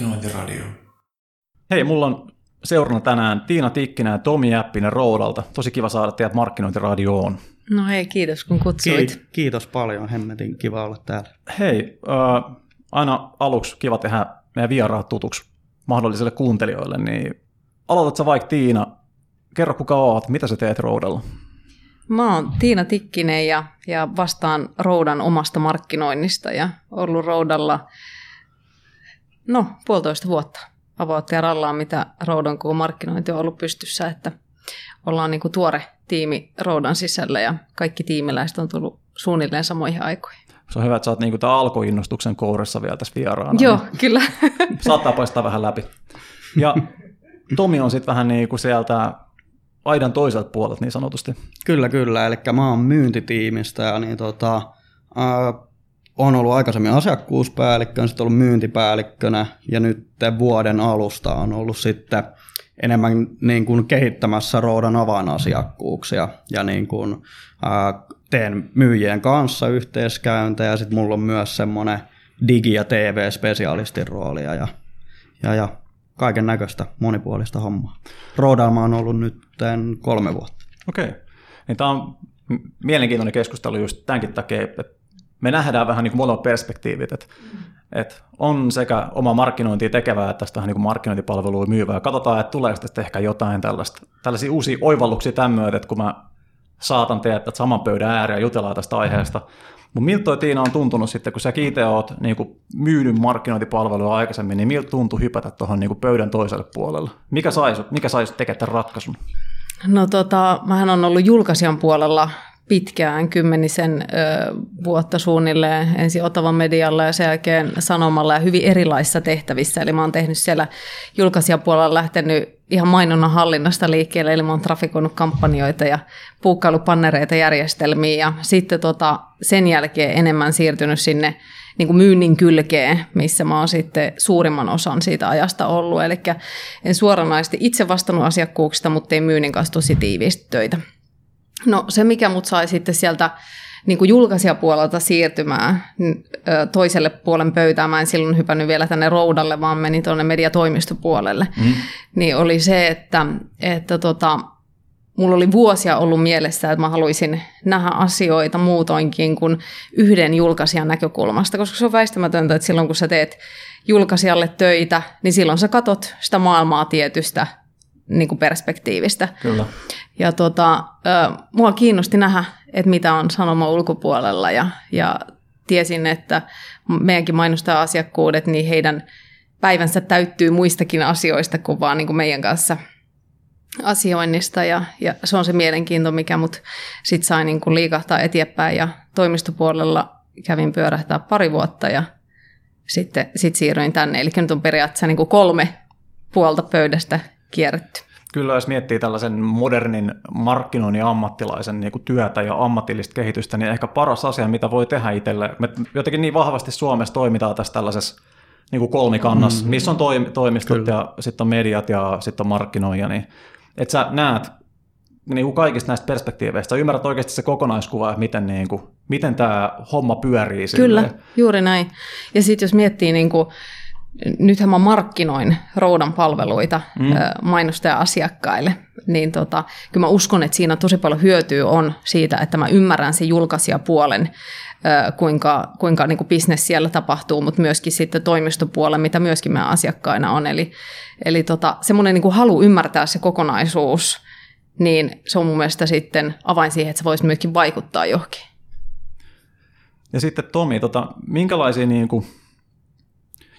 Markkinointiradio. Hei, mulla on seurana tänään Tiina Tikkinen ja Tomi Jäppinen Roudalta. Tosi kiva saada teidät Markkinointiradioon. No hei, kiitos kun kutsuit. Kiit- kiitos paljon, hemmetin kiva olla täällä. Hei, äh, aina aluksi kiva tehdä meidän vieraat tutuksi mahdollisille kuuntelijoille, niin aloitatko vaikka Tiina, kerro kuka oot, mitä sä teet Roudalla? Mä oon Tiina Tikkinen ja, ja vastaan Roudan omasta markkinoinnista ja ollut Roudalla no puolitoista vuotta avautta ja rallaan, mitä Roudan koko markkinointi on ollut pystyssä, että ollaan niin kuin tuore tiimi Roudan sisällä ja kaikki tiimiläiset on tullut suunnilleen samoihin aikoihin. Se on hyvä, että sä oot niinku tämän alkoinnostuksen kourissa vielä tässä vieraana. Joo, kyllä. Saattaa paistaa vähän läpi. Ja Tomi on sitten vähän niin kuin sieltä aidan toiselta puolelta niin sanotusti. Kyllä, kyllä. Eli mä oon myyntitiimistä ja niin tota, äh, on ollut aikaisemmin asiakkuuspäällikkönä, sitten ollut myyntipäällikkönä ja nyt vuoden alusta on ollut sitten enemmän niin kuin kehittämässä Roudan avainasiakkuuksia ja niin kuin, äh, teen myyjien kanssa yhteiskäyntejä ja sitten mulla on myös semmoinen digi- ja TV-spesialistin roolia ja, ja, ja kaiken näköistä monipuolista hommaa. Roodalla on ollut nyt kolme vuotta. Okei. Niin tämä on mielenkiintoinen keskustelu just tämänkin takia, että me nähdään vähän niin kuin molemmat perspektiivit, että, että on sekä oma markkinointia tekevää että tästä niin markkinointipalvelua myyvää. Katsotaan, että tulee sitten ehkä jotain tällaista, tällaisia uusia oivalluksia tämän myötä, että kun mä saatan tehdä saman pöydän ääreen ja jutellaan tästä aiheesta. Mutta miltä toi Tiina on tuntunut sitten, kun sä itse oot niin myynyt markkinointipalvelua aikaisemmin, niin miltä tuntui hypätä tuohon niin pöydän toiselle puolelle? Mikä sai mikä sai tekemään tämän ratkaisun? No tota, mähän on ollut julkaisijan puolella pitkään, kymmenisen ö, vuotta suunnilleen, ensin Otavan medialla ja sen jälkeen Sanomalla ja hyvin erilaisissa tehtävissä. Eli mä oon tehnyt siellä julkaisijapuolella lähtenyt ihan mainonnan hallinnasta liikkeelle, eli mä oon trafikoinut kampanjoita ja puukkailupannereita järjestelmiä ja sitten tota, sen jälkeen enemmän siirtynyt sinne niin kuin myynnin kylkeen, missä mä oon sitten suurimman osan siitä ajasta ollut. Eli en suoranaisesti itse vastannut asiakkuuksista, mutta tein myynnin kanssa tosi tiiviisti töitä. No se, mikä mut sai sitten sieltä niin kuin julkaisijapuolelta siirtymään toiselle puolen pöytään, mä en silloin hypännyt vielä tänne roudalle, vaan menin tuonne mediatoimistopuolelle, mm. niin oli se, että, että tota, mulla oli vuosia ollut mielessä, että mä haluaisin nähdä asioita muutoinkin kuin yhden julkaisijan näkökulmasta, koska se on väistämätöntä, että silloin kun sä teet julkaisijalle töitä, niin silloin sä katot sitä maailmaa tietystä niin kuin perspektiivistä. Kyllä. Ja tota, mua kiinnosti nähdä, että mitä on sanoma ulkopuolella ja, ja tiesin, että meidänkin mainostaa asiakkuudet, niin heidän päivänsä täyttyy muistakin asioista kuin vaan niin kuin meidän kanssa asioinnista ja, ja se on se mielenkiinto, mikä mut sit sai niin kuin liikahtaa eteenpäin ja toimistopuolella kävin pyörähtää pari vuotta ja sitten sit siirryin tänne. Eli nyt on periaatteessa niin kuin kolme puolta pöydästä kierretty. Kyllä, jos miettii tällaisen modernin markkinoinnin ammattilaisen niin kuin työtä ja ammatillista kehitystä, niin ehkä paras asia, mitä voi tehdä itselle, me jotenkin niin vahvasti Suomessa toimitaan tässä tällaisessa niin kuin kolmikannassa, mm, missä on toimistot Kyllä. ja sitten on mediat ja sitten on markkinoija, niin että sä näet niin kuin kaikista näistä perspektiiveistä, sä ymmärrät oikeasti se kokonaiskuva, että miten, niin kuin, miten tämä homma pyörii. Kyllä, silleen. juuri näin. Ja sitten jos miettii niin kuin, nythän mä markkinoin roudan palveluita mm. mainostaja-asiakkaille, niin tota, kyllä mä uskon, että siinä tosi paljon hyötyä on siitä, että mä ymmärrän sen julkaisijapuolen, kuinka, kuinka niin kuin business siellä tapahtuu, mutta myöskin sitten toimistopuolen, mitä myöskin meidän asiakkaina on. Eli, eli tota, semmoinen niin kuin halu ymmärtää se kokonaisuus, niin se on mun mielestä sitten avain siihen, että se voisi myöskin vaikuttaa johonkin. Ja sitten Tomi, tota, minkälaisia niin kuin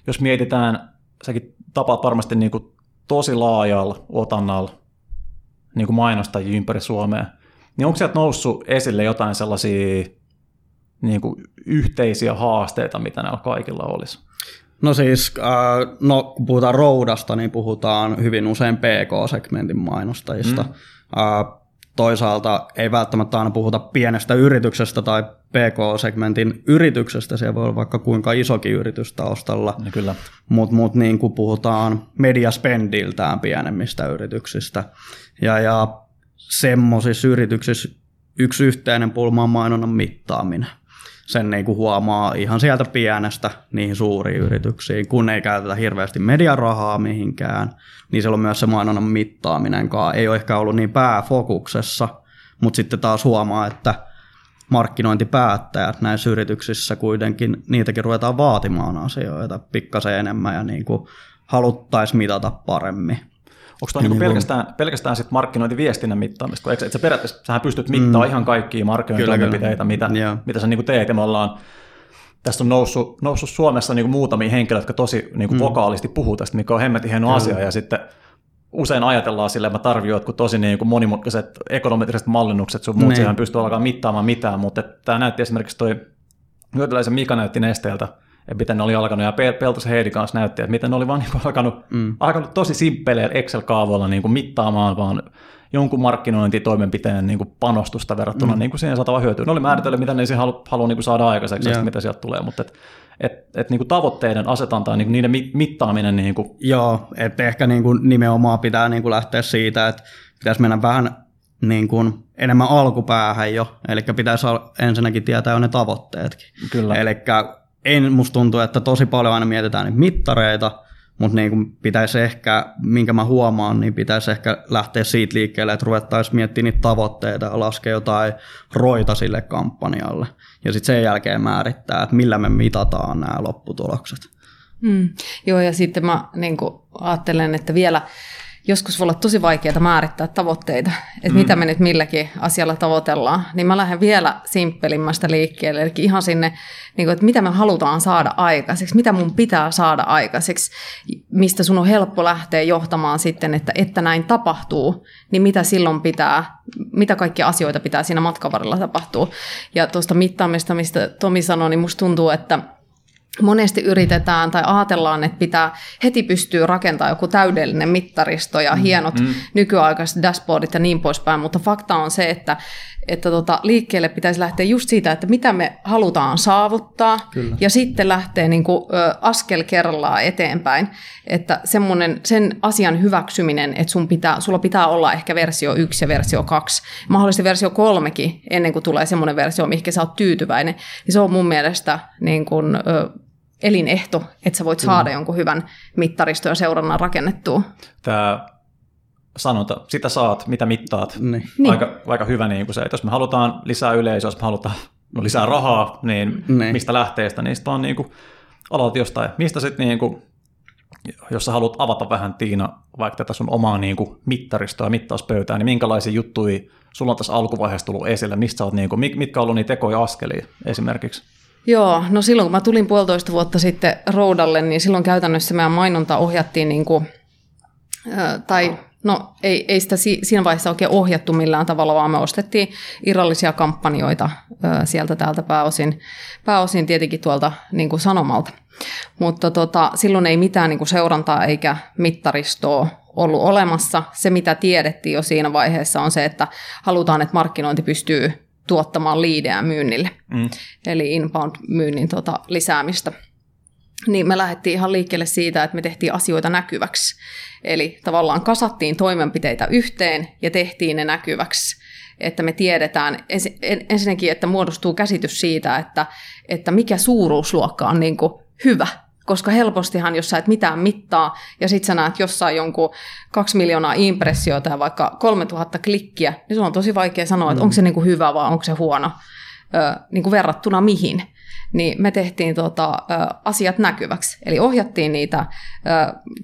jos mietitään, säkin tapaat varmasti niin kuin tosi laajalla otannalla niin kuin mainostajia ympäri Suomea, niin onko sieltä noussut esille jotain sellaisia niin kuin yhteisiä haasteita, mitä näillä kaikilla olisi? No siis, äh, no kun puhutaan roudasta, niin puhutaan hyvin usein PK-segmentin mainostajista. Mm. Äh, toisaalta ei välttämättä aina puhuta pienestä yrityksestä tai PK-segmentin yrityksestä, siellä voi olla vaikka kuinka isokin yritys taustalla, no kyllä. mutta mut niin kuin puhutaan mediaspendiltään pienemmistä yrityksistä. Ja, ja semmoisissa yrityksissä yksi yhteinen pulma on mainonnan mittaaminen. Sen niin kuin huomaa ihan sieltä pienestä niihin suuriin yrityksiin, kun ei käytetä hirveästi mediarahaa mihinkään, niin on myös se mainonnan mittaaminen, ei ole ehkä ollut niin pääfokuksessa, mutta sitten taas huomaa, että markkinointipäättäjät näissä yrityksissä kuitenkin, niitäkin ruvetaan vaatimaan asioita pikkasen enemmän ja niin kuin haluttaisiin mitata paremmin. Onko tuo niin niin pelkästään, pelkästään sit markkinointiviestinnän mittaamista? Kun et sä periaatteessa sähän pystyt mittaamaan mm. ihan kaikkia markkinointitoimenpiteitä, mitä, yeah. mitä sä niin teet. Ja me ollaan, tässä on noussut, noussut Suomessa niin muutamia henkilöitä, jotka tosi niin mm. vokaalisti puhuu tästä, mikä on hemmetin hieno asia. Ja sitten usein ajatellaan sille, että mä tarvitsen jotkut tosi niin kuin monimutkaiset ekonometriset mallinnukset, sun muut, siihen pystyy alkaa mittaamaan mitään, mutta tämä näytti esimerkiksi toi Hyötyläisen Mika näytti nesteeltä, että miten ne oli alkanut, ja Peltosen Heidi kanssa näytti, että miten ne oli vaan niin alkanut, mm. alkanut tosi simppeleillä Excel-kaavoilla niin kuin mittaamaan vaan jonkun markkinointitoimenpiteen niin kuin panostusta verrattuna mm. niin kuin siihen saatava hyötyä. Ne oli määritellyt, mitä ne haluaa halu, niin saada aikaiseksi, yeah. mitä sieltä tulee, mutta et, et, et, niin kuin tavoitteiden asetanta ja niin kuin niiden mittaaminen. Niin kuin... Joo, että ehkä niin kuin nimenomaan pitää niin kuin lähteä siitä, että pitäisi mennä vähän niin kuin enemmän alkupäähän jo, eli pitäisi ensinnäkin tietää jo ne tavoitteetkin. Kyllä. Eli ei musta tuntuu, että tosi paljon aina mietitään niitä mittareita, mutta niin kuin pitäisi ehkä, minkä mä huomaan, niin pitäisi ehkä lähteä siitä liikkeelle, että ruvettaisiin miettimään niitä tavoitteita ja laskea jotain roita sille kampanjalle. Ja sitten sen jälkeen määrittää, että millä me mitataan nämä lopputulokset. Mm. Joo, ja sitten mä niin ajattelen, että vielä joskus voi olla tosi vaikeaa määrittää tavoitteita, että mm. mitä me nyt milläkin asialla tavoitellaan, niin mä lähden vielä simppelimmästä liikkeelle, eli ihan sinne, niin kuin, että mitä me halutaan saada aikaiseksi, mitä mun pitää saada aikaiseksi, mistä sun on helppo lähteä johtamaan sitten, että, että näin tapahtuu, niin mitä silloin pitää, mitä kaikkia asioita pitää siinä matkan varrella tapahtua. Ja tuosta mittaamista, mistä Tomi sanoi, niin musta tuntuu, että monesti yritetään tai ajatellaan, että pitää heti pystyä rakentamaan joku täydellinen mittaristo ja mm, hienot mm. nykyaikaiset dashboardit ja niin poispäin, mutta fakta on se, että, että tota, liikkeelle pitäisi lähteä just siitä, että mitä me halutaan saavuttaa Kyllä. ja sitten lähteä niin kuin, ö, askel kerrallaan eteenpäin, että semmoinen, sen asian hyväksyminen, että sun pitää, sulla pitää olla ehkä versio 1 ja versio 2, mahdollisesti versio 3 ennen kuin tulee semmoinen versio, mihin sä oot tyytyväinen, niin se on mun mielestä niin kuin, ö, elinehto, että sä voit saada mm. jonkun hyvän mittariston ja seurannan rakennettua. Tämä sanota, sitä saat, mitä mittaat. Niin. niin. Aika, aika hyvä niin kuin se, että jos me halutaan lisää yleisöä, jos me halutaan no, lisää rahaa, niin, niin. mistä lähteestä, niin sitten vaan niin kuin, aloitat jostain. Mistä sitten niin kuin, jos sä haluat avata vähän Tiina vaikka tätä sun omaa niin kuin, mittaristoa ja mittauspöytää, niin minkälaisia juttuja sulla on tässä alkuvaiheessa tullut esille, mistä oot, niin kuin, mitkä on ollut niitä tekoja askelia esimerkiksi? Joo, no silloin kun mä tulin puolitoista vuotta sitten Roudalle, niin silloin käytännössä meidän mainonta ohjattiin niin kuin, tai no ei, ei sitä siinä vaiheessa oikein ohjattu millään tavalla, vaan me ostettiin irrallisia kampanjoita sieltä täältä pääosin, pääosin tietenkin tuolta niin kuin sanomalta. Mutta tota, silloin ei mitään niin kuin seurantaa eikä mittaristoa ollut olemassa. Se, mitä tiedettiin jo siinä vaiheessa, on se, että halutaan, että markkinointi pystyy tuottamaan liideä myynnille, mm. eli inbound-myynnin tota, lisäämistä. Niin me lähdettiin ihan liikkeelle siitä, että me tehtiin asioita näkyväksi. Eli tavallaan kasattiin toimenpiteitä yhteen ja tehtiin ne näkyväksi. Että me tiedetään ensinnäkin, että muodostuu käsitys siitä, että, että mikä suuruusluokka on niin kuin hyvä koska helpostihan, jos sä et mitään mittaa, ja sit sä näet jossain jonkun kaksi miljoonaa impressiota ja vaikka 3000 klikkiä, niin se on tosi vaikea sanoa, että mm. onko se niinku hyvä vai onko se huono, ö, niinku verrattuna mihin niin me tehtiin tota, asiat näkyväksi. Eli ohjattiin niitä,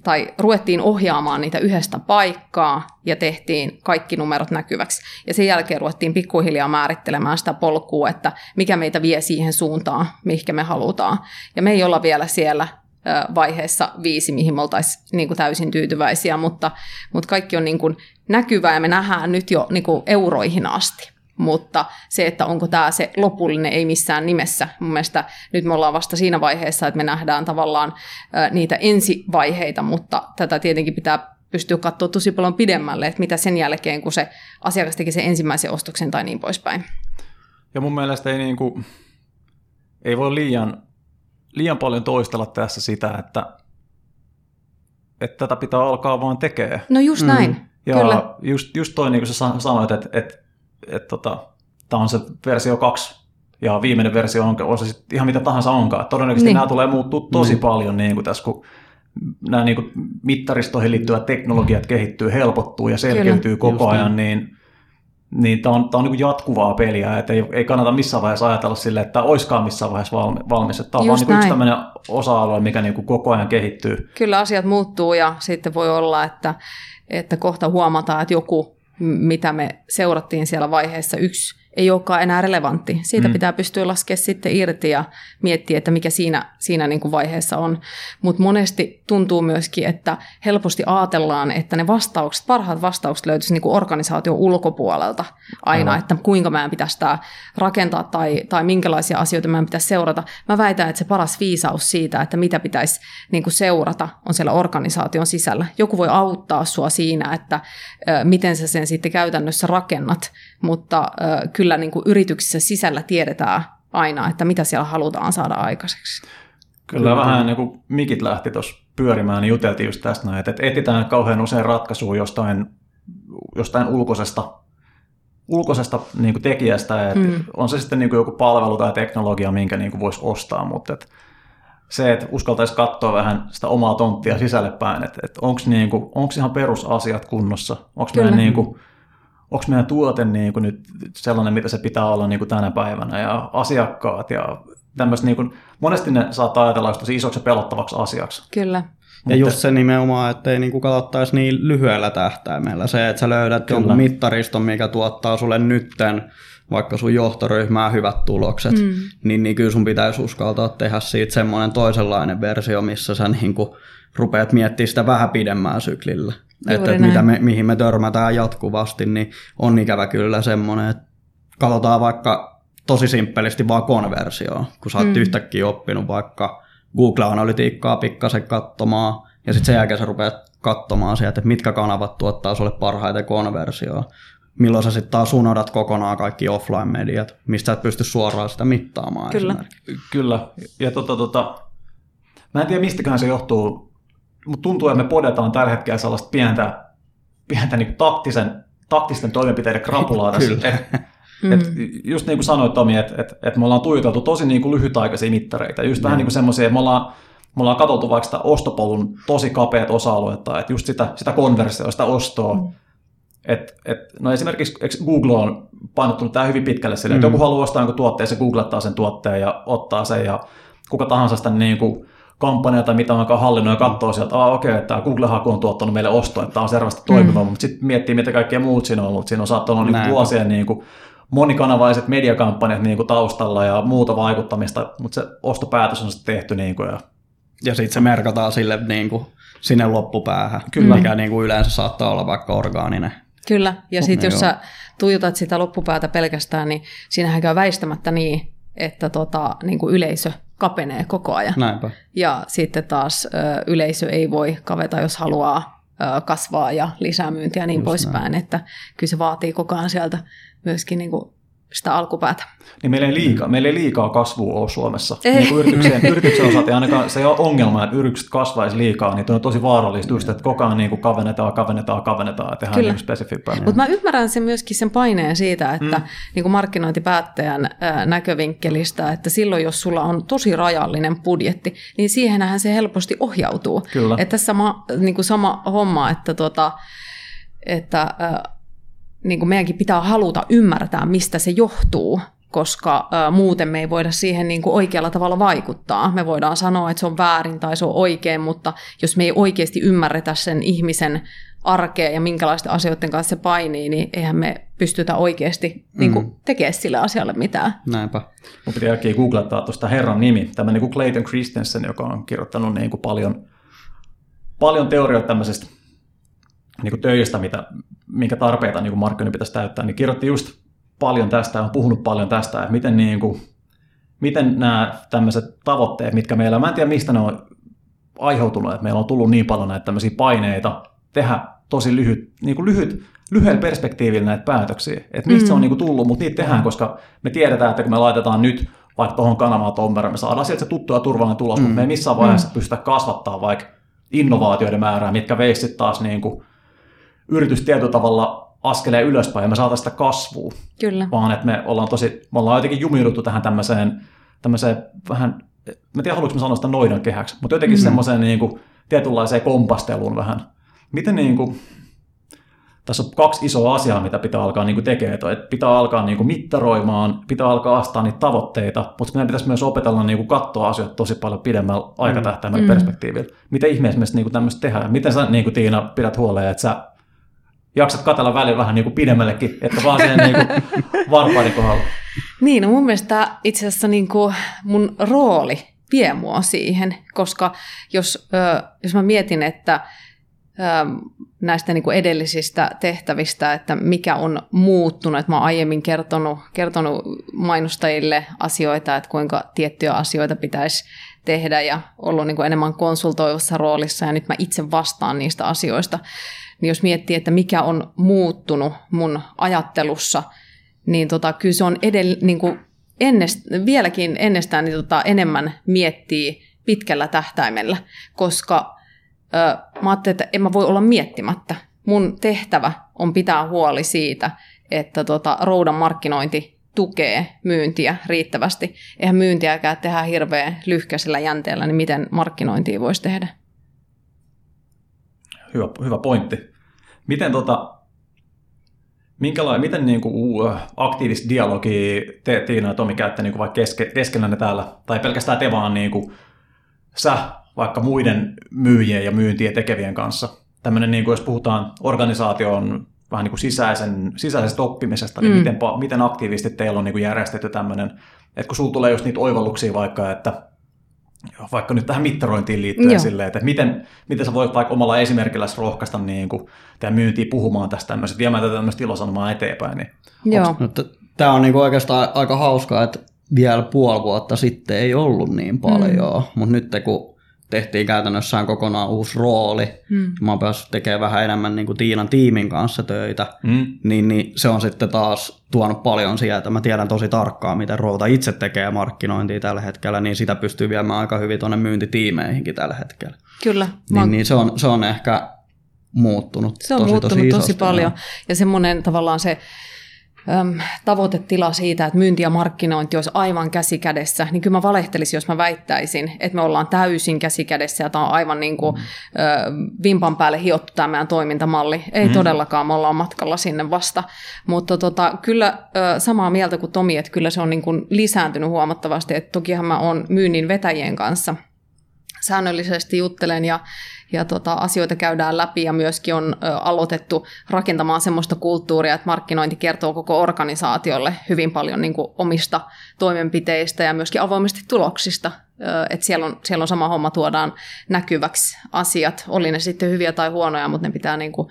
tai ruvettiin ohjaamaan niitä yhdestä paikkaa, ja tehtiin kaikki numerot näkyväksi. Ja sen jälkeen ruvettiin pikkuhiljaa määrittelemään sitä polkua, että mikä meitä vie siihen suuntaan, mihinkä me halutaan. Ja me ei olla vielä siellä vaiheessa viisi, mihin me oltaisiin niin kuin täysin tyytyväisiä, mutta, mutta kaikki on niin kuin näkyvää ja me nähdään nyt jo niin kuin euroihin asti mutta se, että onko tämä se lopullinen, ei missään nimessä. Mun mielestä nyt me ollaan vasta siinä vaiheessa, että me nähdään tavallaan niitä ensivaiheita, mutta tätä tietenkin pitää pystyä katsoa tosi paljon pidemmälle, että mitä sen jälkeen, kun se asiakas teki sen ensimmäisen ostoksen tai niin poispäin. Ja mun mielestä ei, niin kuin, ei voi liian, liian paljon toistella tässä sitä, että, että tätä pitää alkaa vaan tekemään. No just näin, mm. Ja Kyllä. Just, just toi, niin kuin sä sanoit, että, että että tota, tämä on se versio kaksi ja viimeinen versio on, on se sitten ihan mitä tahansa onkaan. Todennäköisesti niin. nämä tulee muuttua tosi mm. paljon niin kuin tässä, kun nämä niin kuin mittaristoihin liittyvät teknologiat kehittyy, helpottuu ja selkeytyy Kyllä, koko ajan, niin, niin tämä on, tämä on niin jatkuvaa peliä, että ei, ei kannata missään vaiheessa ajatella sille, että tämä olisikaan missään vaiheessa valmis. Että tämä on Just vaan niin yksi tämmöinen osa-alue, mikä niin kuin koko ajan kehittyy. Kyllä asiat muuttuu ja sitten voi olla, että, että kohta huomataan, että joku, mitä me seurattiin siellä vaiheessa. Yksi ei olekaan enää relevantti. Siitä mm. pitää pystyä laskemaan sitten irti ja miettiä, että mikä siinä, siinä niin kuin vaiheessa on. Mutta monesti tuntuu myöskin, että helposti ajatellaan, että ne vastaukset, parhaat vastaukset löytyisi niin kuin organisaation ulkopuolelta aina, Aivan. että kuinka meidän pitäisi tämä rakentaa tai, tai minkälaisia asioita meidän pitäisi seurata. Mä väitän, että se paras viisaus siitä, että mitä pitäisi niin kuin seurata, on siellä organisaation sisällä. Joku voi auttaa sua siinä, että ö, miten sä sen sitten käytännössä rakennat, mutta ö, kyllä niin kuin yrityksissä sisällä tiedetään aina, että mitä siellä halutaan saada aikaiseksi. Kyllä, kyllä. vähän niin kuin mikit lähti tuossa pyörimään, niin juteltiin just tästä näin, että etsitään kauhean usein ratkaisua jostain, jostain ulkoisesta, ulkoisesta niin kuin tekijästä, että mm. on se sitten niin kuin joku palvelu tai teknologia, minkä niin kuin voisi ostaa, mutta että se, että uskaltaisi katsoa vähän sitä omaa tonttia sisälle päin, että, että onko niin kuin, ihan perusasiat kunnossa, onko meidän niin kuin, onko meidän tuote niin kuin nyt sellainen, mitä se pitää olla niin kuin tänä päivänä, ja asiakkaat ja tämmöistä, niin kuin, monesti ne saattaa ajatella tosi isoksi ja pelottavaksi asiaksi. Kyllä. Ja just se nimenomaan, että ei niin katsottaisi niin lyhyellä tähtäimellä. Se, että sä löydät Kyllä. jonkun mittariston, mikä tuottaa sulle nytten vaikka sun johtoryhmää hyvät tulokset, mm. niin, niin kyllä sun pitäisi uskaltaa tehdä siitä semmoinen toisenlainen versio, missä sä niin kuin rupeat miettimään sitä vähän pidemmällä syklillä että, että mitä me, mihin me törmätään jatkuvasti, niin on ikävä kyllä semmoinen, että katsotaan vaikka tosi simppelisti vaan konversio, kun sä oot mm. yhtäkkiä oppinut vaikka Google-analytiikkaa pikkasen katsomaan, ja sitten sen jälkeen sä rupeat katsomaan sieltä, että mitkä kanavat tuottaa sulle parhaiten konversioa. Milloin sä sitten taas unohdat kokonaan kaikki offline-mediat, mistä et pysty suoraan sitä mittaamaan. Kyllä. Kyllä. Ja tota, tota, mä en tiedä mistäkään se johtuu, mutta tuntuu, että me podetaan tällä hetkellä sellaista pientä, pientä niin taktisen, taktisten toimenpiteiden krapulaa tässä. Et, mm. et, just niin kuin sanoit Tomi, että et, et me ollaan tuijoteltu tosi niin kuin lyhytaikaisia mittareita. Just mm. vähän niin kuin semmoisia, että me ollaan, me ollaan katsottu vaikka sitä ostopolun tosi kapeat osa-aluetta, että just sitä, sitä konversioa, sitä ostoa. Mm. Et, et, no esimerkiksi Google on painottunut tämä hyvin pitkälle sille, että mm. joku haluaa ostaa jonkun tuotteen, se googlettaa sen tuotteen ja ottaa sen, ja kuka tahansa sitä niin kuin kampanja tai mitä onkaan hallinnut ja katsoo sieltä, että okei, okay, että Google-haku on tuottanut meille osto, että tämä on selvästi toimiva, mm. mutta sitten miettii, mitä kaikkea muut siinä on ollut. Siinä on saattanut olla niin vuosien niin kuin, monikanavaiset mediakampanjat niin kuin taustalla ja muuta vaikuttamista, mutta se ostopäätös on sitten tehty. Niin kuin, ja ja sitten se merkataan sille niin kuin, sinne loppupäähän, Kyllä. mikä niin kuin yleensä saattaa olla vaikka orgaaninen. Kyllä, ja sitten jos sä tuijotat sitä loppupäätä pelkästään, niin siinähän käy väistämättä niin, että tota, niin kuin yleisö kapenee koko ajan. Näinpä. Ja sitten taas ö, yleisö ei voi kaveta, jos haluaa ö, kasvaa ja lisää myyntiä ja niin Just poispäin. Näin. Että kyllä se vaatii koko ajan sieltä myöskin niin kuin sitä alkupäätä. Niin meillä ei liikaa, meillä ei liikaa kasvua ole Suomessa. Ei. Niin yrityksen, yrityksen osalta ei ainakaan se ei ole ongelma, että yritykset kasvaisi liikaa, niin on tosi vaarallista just, että koko ajan niin kuin kavennetaan, kavennetaan, kavennetaan ja tehdään niin spesifimpää. Mutta mä ymmärrän sen myöskin sen paineen siitä, että mm. niin kuin markkinointipäättäjän näkövinkkelistä, että silloin jos sulla on tosi rajallinen budjetti, niin siihenhän se helposti ohjautuu. Kyllä. Että tässä sama, niin kuin sama homma, että, tota, että niin kuin meidänkin pitää haluta ymmärtää, mistä se johtuu, koska ä, muuten me ei voida siihen niin kuin oikealla tavalla vaikuttaa. Me voidaan sanoa, että se on väärin tai se on oikein, mutta jos me ei oikeasti ymmärretä sen ihmisen arkea ja minkälaisten asioiden kanssa se painii, niin eihän me pystytä oikeasti mm. niin kuin, tekemään sille asialle mitään. Näinpä. Mun pitää äkkiä googlettaa tuosta herran nimi, tämä niin kuin Clayton Christensen, joka on kirjoittanut niin kuin paljon, paljon teorioita tämmöisestä niin kuin töistä, mitä, minkä tarpeita niin kuin markkinoinnin pitäisi täyttää, niin kirjoitti just paljon tästä ja on puhunut paljon tästä, että miten, niin kuin, miten nämä tämmöiset tavoitteet, mitkä meillä, mä en tiedä mistä ne on aiheutunut, että meillä on tullut niin paljon näitä tämmöisiä paineita tehdä tosi lyhyt, niin kuin lyhyt, lyhyellä perspektiivillä näitä päätöksiä, että mistä mm. se on mm. niin kuin tullut, mutta niitä tehdään, koska me tiedetään, että kun me laitetaan nyt vaikka tuohon kanavaan tuon verran, me saadaan sieltä se tuttu ja turvallinen tulos, mm. mutta me ei missään vaiheessa mm. pystytä kasvattaa vaikka innovaatioiden määrää, mitkä veisi taas niin kuin yritys tietyllä tavalla askeleen ylöspäin ja me saataisiin sitä kasvua. Kyllä. Vaan että me ollaan tosi, me ollaan jotenkin jumiuduttu tähän tämmöiseen, tämmöiseen vähän, mä en tiedä haluanko mä sanoa sitä noidan kehäksi, mutta jotenkin mm-hmm. semmoiseen niin kuin, tietynlaiseen kompasteluun vähän. Miten niin kuin, tässä on kaksi isoa asiaa, mitä pitää alkaa niin kuin tekemään. Että pitää alkaa niin kuin mittaroimaan, pitää alkaa astaa niitä tavoitteita, mutta meidän pitäisi myös opetella niin kuin katsoa asioita tosi paljon pidemmällä aikatähtäimellä mm. perspektiivillä. Miten ihmeessä me niin kuin tämmöistä tehdään? Miten sä niin kuin Tiina pidät huoleen, että sä jaksat katella välillä vähän niin kuin pidemmällekin, että vaan siihen niin kuin varpaiden kohdalla? Niin, no mun mielestä itse asiassa niin kuin mun rooli vie mua siihen, koska jos, jos mä mietin, että näistä niin kuin edellisistä tehtävistä, että mikä on muuttunut. Että mä oon aiemmin kertonut, kertonut mainostajille asioita, että kuinka tiettyjä asioita pitäisi tehdä ja ollut niin kuin enemmän konsultoivassa roolissa ja nyt mä itse vastaan niistä asioista. Niin jos miettii, että mikä on muuttunut mun ajattelussa, niin tota, kyllä se on edell, niin kuin ennest, vieläkin ennestään niin tota, enemmän miettii pitkällä tähtäimellä, koska mä ajattelin, että en mä voi olla miettimättä. Mun tehtävä on pitää huoli siitä, että tota, roudan markkinointi tukee myyntiä riittävästi. Eihän myyntiäkään tehdä hirveän lyhkäisellä jänteellä, niin miten markkinointia voisi tehdä? Hyvä, hyvä pointti. Miten, tota, minkälainen, miten niin kuin, aktiivista dialogia te, Tiina ja Tomi, käytte niin kuin vaikka keske, keskenänne täällä, tai pelkästään te vaan niin kuin, sä vaikka muiden myyjien ja myyntiä tekevien kanssa. Tämmöinen, niin kuin jos puhutaan organisaation vähän niin kuin sisäisen, sisäisestä oppimisesta, niin mm. miten, miten aktiivisesti teillä on niin kuin järjestetty tämmöinen, että kun sulla tulee just niitä oivalluksia vaikka, että vaikka nyt tähän mittarointiin liittyen Joo. silleen, että miten, miten sä voit vaikka omalla esimerkillä rohkaista niin kuin, tämän myyntiä puhumaan tästä tämmöistä, viemään tätä tämmöistä ilosanomaa eteenpäin. Niin Joo. No, Tämä on niin oikeastaan aika hauskaa, että vielä puoli vuotta sitten ei ollut niin paljon, mm. mutta nyt kun tehtiin käytännössään kokonaan uusi rooli. Mm. Mä oon päässyt tekemään vähän enemmän niin kuin Tiinan tiimin kanssa töitä, mm. niin, niin se on sitten taas tuonut paljon sieltä. Mä tiedän tosi tarkkaan, miten Routa itse tekee markkinointia tällä hetkellä, niin sitä pystyy viemään aika hyvin tuonne myyntitiimeihinkin tällä hetkellä. Kyllä. Niin, niin se, on, se on ehkä muuttunut Se on tosi, muuttunut tosi, tosi paljon. Ja semmoinen tavallaan se äm, tavoitetila siitä, että myynti ja markkinointi olisi aivan käsikädessä, niin kyllä mä valehtelisin, jos mä väittäisin, että me ollaan täysin käsikädessä ja tämä on aivan niin kuin, ö, vimpan päälle hiottu tämä meidän toimintamalli. Ei mm. todellakaan, me ollaan matkalla sinne vasta. Mutta tota, kyllä ö, samaa mieltä kuin Tomi, että kyllä se on niin kuin lisääntynyt huomattavasti. että tokihan mä oon myynnin vetäjien kanssa säännöllisesti juttelen ja ja tota, asioita käydään läpi ja myöskin on ö, aloitettu rakentamaan sellaista kulttuuria, että markkinointi kertoo koko organisaatiolle hyvin paljon niin kuin, omista toimenpiteistä ja myöskin avoimesti tuloksista. Että siellä, on, siellä on sama homma, tuodaan näkyväksi asiat, oli ne sitten hyviä tai huonoja, mutta ne pitää niin kuin,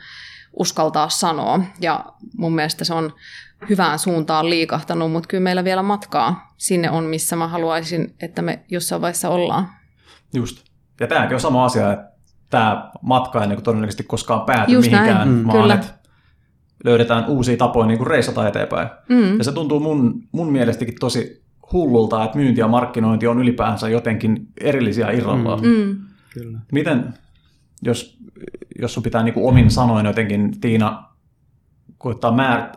uskaltaa sanoa. Ja mun mielestä se on hyvään suuntaan liikahtanut, mutta kyllä meillä vielä matkaa sinne on, missä mä haluaisin, että me jossain vaiheessa ollaan. Just. Ja tämäkin on sama asia, että tämä matka ei niin todennäköisesti koskaan pääty Just mihinkään, mm, vaan kyllä. että löydetään uusia tapoja niin kuin reissata eteenpäin. Mm. Ja se tuntuu mun, mun mielestäkin tosi hullulta, että myynti ja markkinointi on ylipäänsä jotenkin erillisiä irrallaan. Mm. mm. Kyllä. Miten, jos, jos sun pitää niin kuin omin sanoin jotenkin, Tiina, koittaa määr,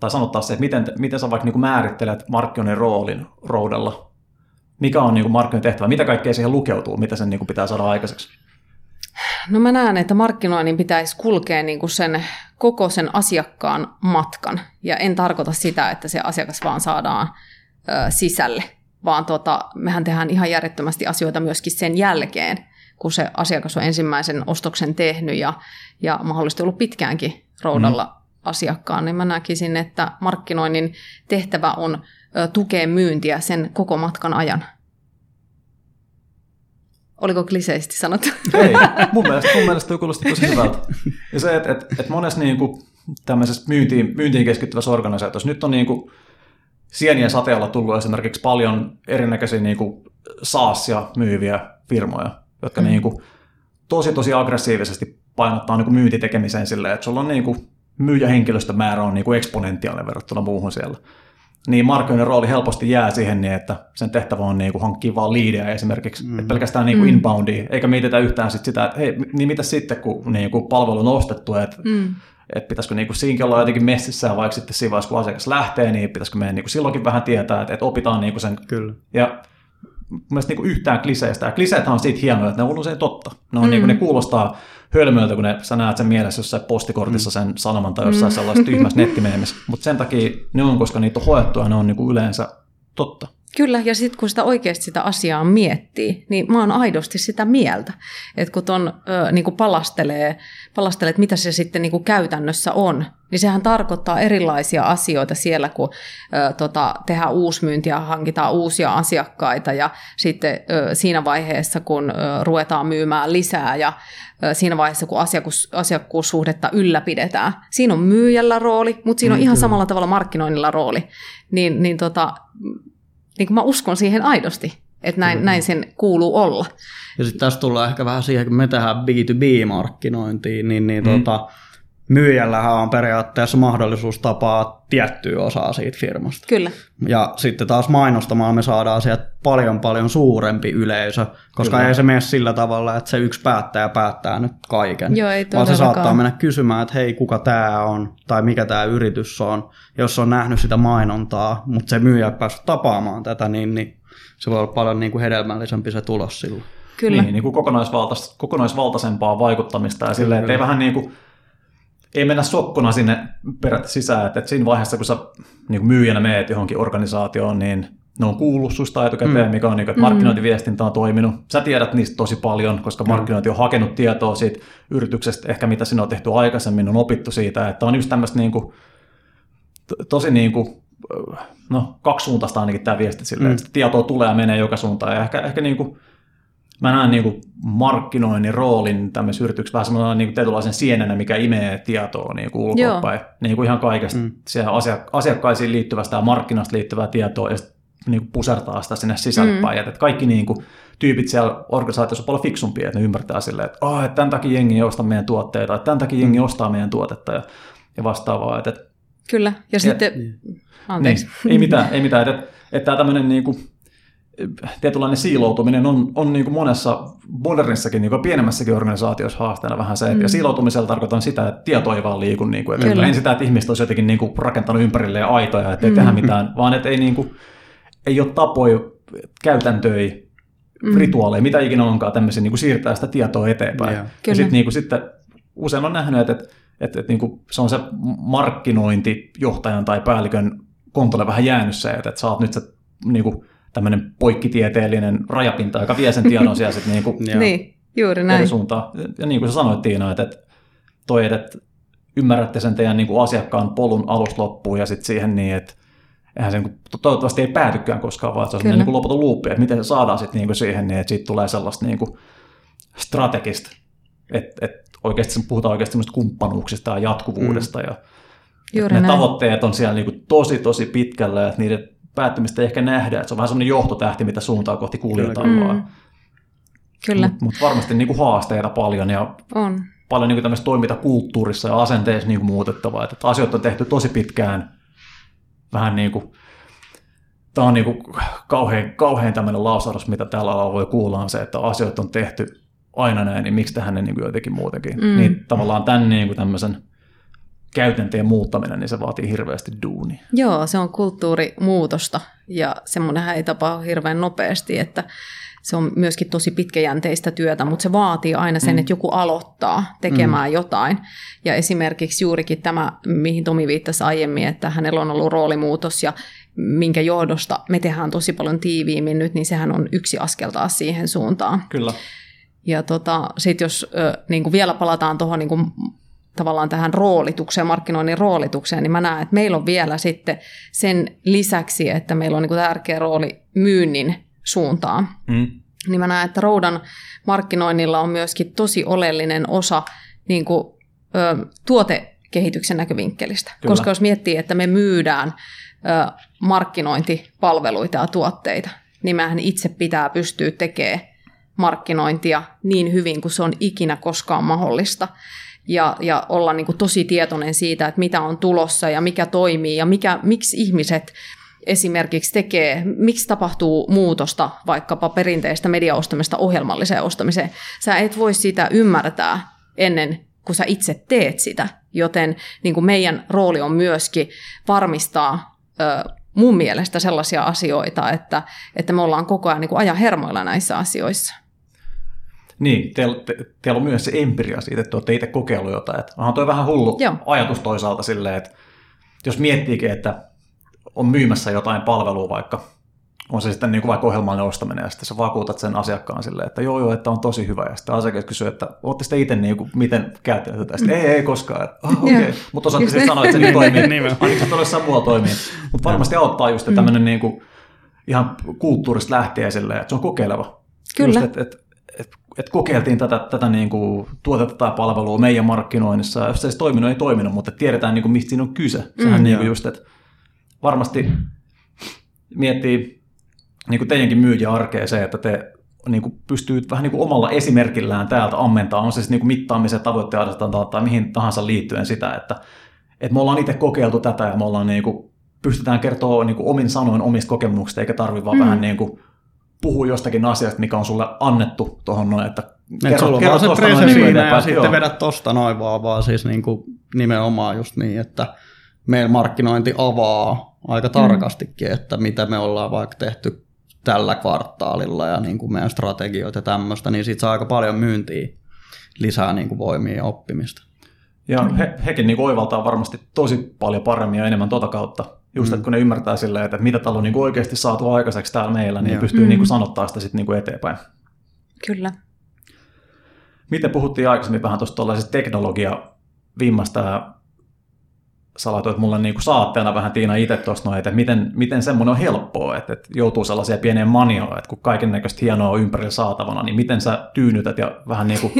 tai sanottaa se, että miten, miten sä vaikka niin kuin määrittelet markkinoinnin roolin roudella? Mikä on niin kuin markkinoinnin tehtävä? Mitä kaikkea siihen lukeutuu? Mitä sen niin pitää saada aikaiseksi? No mä näen, että markkinoinnin pitäisi kulkea niin kuin sen koko sen asiakkaan matkan. Ja en tarkoita sitä, että se asiakas vaan saadaan ö, sisälle, vaan tota, mehän tehdään ihan järjettömästi asioita myöskin sen jälkeen, kun se asiakas on ensimmäisen ostoksen tehnyt ja, ja mahdollisesti ollut pitkäänkin roudalla mm. asiakkaan, niin mä näkisin, että markkinoinnin tehtävä on tukea myyntiä sen koko matkan ajan. Oliko kliseisesti sanottu? Ei, mun mielestä, mun mielestä toi kuulosti tosi hyvältä. Ja se, että et, et monessa niin kuin, tämmöisessä myyntiin, myyntiin keskittyvässä organisaatiossa nyt on niin kuin, sienien sateella tullut esimerkiksi paljon erinäköisiä niin kuin, saasia myyviä firmoja, jotka mm. niin kuin, tosi tosi aggressiivisesti painottaa niin kuin, myyntitekemiseen silleen, että sulla on niin kuin, myyjähenkilöstömäärä on niin kuin eksponentiaalinen verrattuna muuhun siellä niin markkinoiden rooli helposti jää siihen niin, että sen tehtävä on niin kuin hankkia vaan liidejä esimerkiksi, mm. että pelkästään niin kuin mm. inboundia, eikä mietitä yhtään sit sitä, että hei, niin mitä sitten, kun niin kuin palvelu on ostettu, että mm. että pitäisikö niinku siinäkin olla jotenkin messissä, vaikka sitten siinä vaiheessa, kun asiakas lähtee, niin pitäisikö meidän niinku silloinkin vähän tietää, että, että opitaan niinku sen. Kyllä. Ja mielestäni niin yhtään kliseistä. Ja kliseethän on siitä hienoja, että ne on usein totta. Ne, on, mm. niin kuin, ne kuulostaa hölmöiltä, kun ne, sä näet sen mielessä jossain postikortissa sen sanoman tai jossain mm. sellaisessa tyhmässä nettimeemissä. Mutta sen takia ne on, koska niitä on hoettu ja ne on niin kuin yleensä totta. Kyllä, ja sitten kun sitä oikeasti sitä asiaa miettii, niin mä oon aidosti sitä mieltä. Että kun ton ö, niin kuin palastelee, palastelee, että mitä se sitten niin kuin käytännössä on, niin sehän tarkoittaa erilaisia asioita siellä, kun ö, tota, tehdään uusmyyntiä, hankitaan uusia asiakkaita ja sitten ö, siinä vaiheessa, kun ö, ruvetaan myymään lisää ja ö, siinä vaiheessa, kun asiakkuus, asiakkuussuhdetta ylläpidetään. Siinä on myyjällä rooli, mutta siinä on mm, ihan samalla tavalla markkinoinnilla rooli. Niin, niin tota, niin kuin mä uskon siihen aidosti, että näin, näin sen kuuluu olla. Ja sitten tässä tullaan ehkä vähän siihen, kun me tehdään B2B-markkinointiin, niin, niin mm. tota, myyjällähän on periaatteessa mahdollisuus tapaa tiettyä osaa siitä firmasta. Kyllä. Ja sitten taas mainostamaan me saadaan sieltä paljon paljon suurempi yleisö, koska Kyllä. ei se mene sillä tavalla, että se yksi päättäjä päättää nyt kaiken. Joo, ei vaan se saattaa mennä kysymään, että hei, kuka tämä on, tai mikä tämä yritys on, jos on nähnyt sitä mainontaa, mutta se myyjä ei päässyt tapaamaan tätä, niin, niin se voi olla paljon niin kuin hedelmällisempi se tulos silloin. Kyllä. Niin, niin kuin kokonaisvaltais, kokonaisvaltaisempaa vaikuttamista ja silleen, että ei vähän niin kuin ei mennä sokkona sinne periaatteessa sisään, että, siinä vaiheessa, kun sä niin kuin myyjänä meet johonkin organisaatioon, niin ne on kuullut susta etukäteen, mm. mikä on, niin että markkinointiviestintä on toiminut. Sä tiedät niistä tosi paljon, koska markkinointi on hakenut tietoa siitä yrityksestä, ehkä mitä sinä on tehty aikaisemmin, on opittu siitä, että on just tämmöistä niin kuin, tosi niin kuin, no, kaksisuuntaista ainakin tämä viesti silleen, mm. että tietoa tulee ja menee joka suuntaan, ja ehkä, ehkä niin kuin, mä näen niin kuin markkinoinnin roolin tämmöisessä yrityksessä vähän semmoinen niin tietynlaisen sienenä, mikä imee tietoa niin kuin ulkopäin. Niin kuin ihan kaikesta mm. asiakkaisiin liittyvästä ja markkinasta liittyvää tietoa ja niin kuin pusertaa sitä sinne sisällepäin. Mm. Että kaikki niin kuin, tyypit siellä organisaatiossa on paljon fiksumpia, että ne ymmärtää silleen, että, oh, että tämän takia jengi ei osta meidän tuotteita, että tämän takia jengi mm. ostaa meidän tuotetta ja, ja vastaavaa. Että, Kyllä, ja, ja sitten, niin, anteeksi. Niin, ei mitään, ei mitään. Että, että tämä tämmöinen niin kuin, tietynlainen siiloutuminen on, on niin kuin monessa modernissakin, niin kuin pienemmässäkin organisaatiossa haasteena vähän se, mm. ja siiloutumisella tarkoitan sitä, että tieto ei vaan liiku, niin kuin, että en sitä, että ihmiset olisi jotenkin niin kuin rakentanut ympärilleen aitoja, että ei mm. tehdä mitään, vaan että ei, niin kuin, ei ole tapoja, käytäntöjä, mm. rituaaleja, mitä ikinä onkaan tämmöisiä, niin kuin siirtää sitä tietoa eteenpäin. Yeah. Ja sitten niin kuin, sitten usein on nähnyt, että, että, että, että niin kuin se on se markkinointijohtajan tai päällikön kontolle vähän jäänyt se, että, että sä oot nyt se niin kuin, tämmöinen poikkitieteellinen rajapinta, joka vie sen tiedon siellä sitten niin kuin niin, juuri näin. suuntaan. Ja niin kuin sä sanoit Tiina, että, että toi, että ymmärrätte sen teidän niin kuin asiakkaan polun alusta loppuun ja sitten siihen niin, että eihän se niin toivottavasti ei päätykään koskaan, vaan se on niin kuin loputon luuppi, että miten se saadaan sitten niin kuin siihen niin, että siitä tulee sellaista niin kuin strategista, että, että oikeasti puhutaan oikeasti kumppanuuksista ja jatkuvuudesta mm. ja Juuri ne näin. tavoitteet on siellä niin kuin tosi tosi pitkällä, että niiden päättymistä ei ehkä nähdä, että se on vähän sellainen johtotähti, mitä suuntaa kohti kuljetaan mm. vaan. Kyllä. Mutta mut varmasti niin kuin haasteita paljon ja on. paljon niin kuin tämmöistä toimintakulttuurissa ja asenteissa niin kuin muutettavaa. Että, asioita on tehty tosi pitkään vähän niin kuin, tämä on niin kuin kauhean, kauhean tämmöinen lausahdus, mitä tällä alalla voi kuulla, on se, että asioita on tehty aina näin, niin miksi tähän ne niin kuin jotenkin muutenkin. Mm. Niin tavallaan tämän niin kuin tämmöisen käytänteen muuttaminen, niin se vaatii hirveästi duunia. Joo, se on kulttuurimuutosta ja semmoinenhän ei tapahdu hirveän nopeasti, että se on myöskin tosi pitkäjänteistä työtä, mutta se vaatii aina sen, mm. että joku aloittaa tekemään mm. jotain. Ja esimerkiksi juurikin tämä, mihin Tomi viittasi aiemmin, että hänellä on ollut roolimuutos ja minkä johdosta me tehdään tosi paljon tiiviimmin nyt, niin sehän on yksi askel taas siihen suuntaan. Kyllä. Ja tota, sitten jos niin vielä palataan tuohon niin tavallaan tähän roolitukseen, markkinoinnin roolitukseen, niin mä näen, että meillä on vielä sitten sen lisäksi, että meillä on niin kuin tärkeä rooli myynnin suuntaan, mm. niin mä näen, että roudan markkinoinnilla on myöskin tosi oleellinen osa niin kuin, ö, tuotekehityksen näkövinkkelistä. Kyllä. Koska jos miettii, että me myydään ö, markkinointipalveluita ja tuotteita, niin mähän itse pitää pystyä tekemään markkinointia niin hyvin kuin se on ikinä koskaan mahdollista ja, ja olla niin kuin tosi tietoinen siitä, että mitä on tulossa ja mikä toimii ja mikä, miksi ihmiset esimerkiksi tekee, miksi tapahtuu muutosta vaikkapa perinteistä mediaostamista ohjelmalliseen ostamiseen. Sä et voi sitä ymmärtää ennen kuin sä itse teet sitä joten niin kuin meidän rooli on myöskin varmistaa ö, mun mielestä sellaisia asioita, että, että me ollaan koko ajan niin kuin ajan hermoilla näissä asioissa. Niin, teillä, te, teillä on myös se empiria siitä, että olette itse kokeillut jotain. Että onhan toi vähän hullu Joo. ajatus toisaalta silleen, että jos miettiikin, että on myymässä jotain palvelua vaikka, on se sitten niin kuin vaikka ohjelman ostaminen, ja sitten sä vakuutat sen asiakkaan silleen, että joo joo, että on tosi hyvä, ja sitten asiakas kysyy, että ootte sitten itse niin kuin, miten käyttänyt tätä, sitten ei, ei koskaan, oh, okei, okay. mutta osaatte sitten sanoa, että se niin toimii, ainakin se todella muualla toimii, mutta varmasti auttaa just tämmöinen niin kuin, ihan kulttuurista lähtien silleen, että se on kokeileva. Kyllä. Just, että, että, että, kokeiltiin tätä, tätä niin kuin tuotetta tai palvelua meidän markkinoinnissa, ja jos se ei toiminut, ei toiminut, mutta tiedetään, niin kuin, mistä siinä on kyse. Sehän mm, niin kuin just, että varmasti miettii niin kuin teidänkin myyjä arkea se, että te niin kuin pystyy vähän niin kuin omalla esimerkillään täältä ammentaa, on se sitten niin kuin mittaamisen tavoitteen tai mihin tahansa liittyen sitä, että, että me ollaan itse kokeiltu tätä ja me ollaan niin kuin, pystytään kertoa niin kuin omin sanoin omista kokemuksista, eikä tarvitse vaan mm. vähän niin kuin puhua jostakin asiasta, mikä on sulle annettu tuohon noin, että kerro, sulla kerro se prese siinä ja sitten vedät tosta noin vaan, vaan siis niin kuin nimenomaan just niin, että meillä markkinointi avaa aika mm. tarkastikin, että mitä me ollaan vaikka tehty tällä kvartaalilla ja niin kuin meidän strategioita ja tämmöistä, niin siitä saa aika paljon myyntiä lisää niin kuin voimia ja oppimista. Ja he, hekin niin oivaltaa varmasti tosi paljon paremmin ja enemmän tota kautta. Just, mm. että kun ne ymmärtää silleen, että mitä täällä on niin oikeasti saatu aikaiseksi täällä meillä, niin Joo. pystyy mm. niin kuin sanottaa sitä sitten niin eteenpäin. Kyllä. Miten puhuttiin aikaisemmin vähän tuosta teknologia viimeistä sä laitoit mulle niin kuin saatteena vähän Tiina itse tuossa noin, että miten, miten semmoinen on helppoa, että, että joutuu sellaisia pieniä manioa, että kun kaiken näköistä hienoa ympärillä saatavana, niin miten sä tyynytät ja vähän niin kuin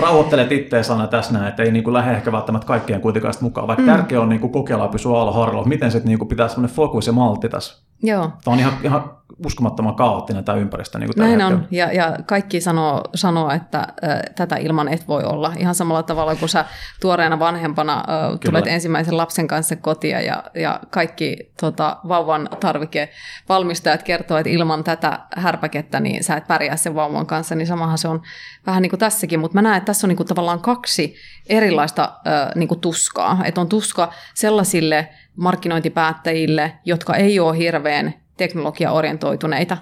rauhoittelet itseä sana tässä näin, että ei niin kuin lähde ehkä välttämättä kaikkien kuitenkaan mukaan, vaikka mm. tärkeää on niin kuin kokeilla pysyä alhaarilla, miten se niin kuin pitää semmoinen fokus ja maltti tässä. Joo. Tämä on ihan, ihan uskomattoman kaoottinen tämä ympäristö. Niin kuin Näin on, ja, ja kaikki sanoo, sanoo että äh, tätä ilman et voi olla. Ihan samalla tavalla kuin sä tuoreena vanhempana äh, tulet ensimmäisen lapsen kanssa kotia, ja, ja kaikki tota, vauvan tarvikevalmistajat kertoo, että ilman tätä härpäkettä niin sä et pärjää sen vauvan kanssa, niin samahan se on vähän niin kuin tässäkin, mutta mä näen, että tässä on niin kuin tavallaan kaksi erilaista äh, niin kuin tuskaa. Että on tuska sellaisille markkinointipäättäjille, jotka ei ole hirveän teknologiaorientoituneita,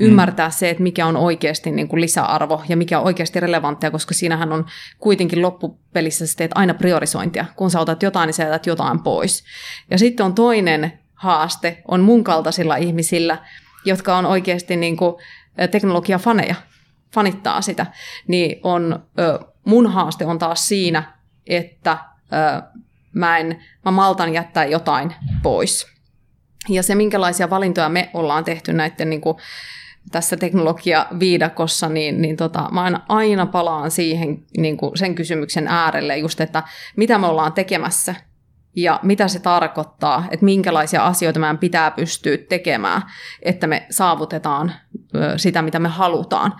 ymmärtää mm. se, että mikä on oikeasti niin kuin lisäarvo ja mikä on oikeasti relevanttia, koska siinähän on kuitenkin loppupelissä sä teet aina priorisointia. Kun sä otat jotain, niin sä jätät jotain pois. Ja sitten on toinen haaste, on mun kaltaisilla ihmisillä, jotka on oikeasti niin kuin teknologiafaneja, fanittaa sitä, niin on, mun haaste on taas siinä, että mä, en, mä maltan jättää jotain pois. Ja se, minkälaisia valintoja me ollaan tehty näiden niin kuin, tässä teknologia-viidakossa, niin, niin tota, mä aina, aina palaan siihen niin kuin sen kysymyksen äärelle just, että mitä me ollaan tekemässä ja mitä se tarkoittaa, että minkälaisia asioita meidän pitää pystyä tekemään, että me saavutetaan sitä, mitä me halutaan.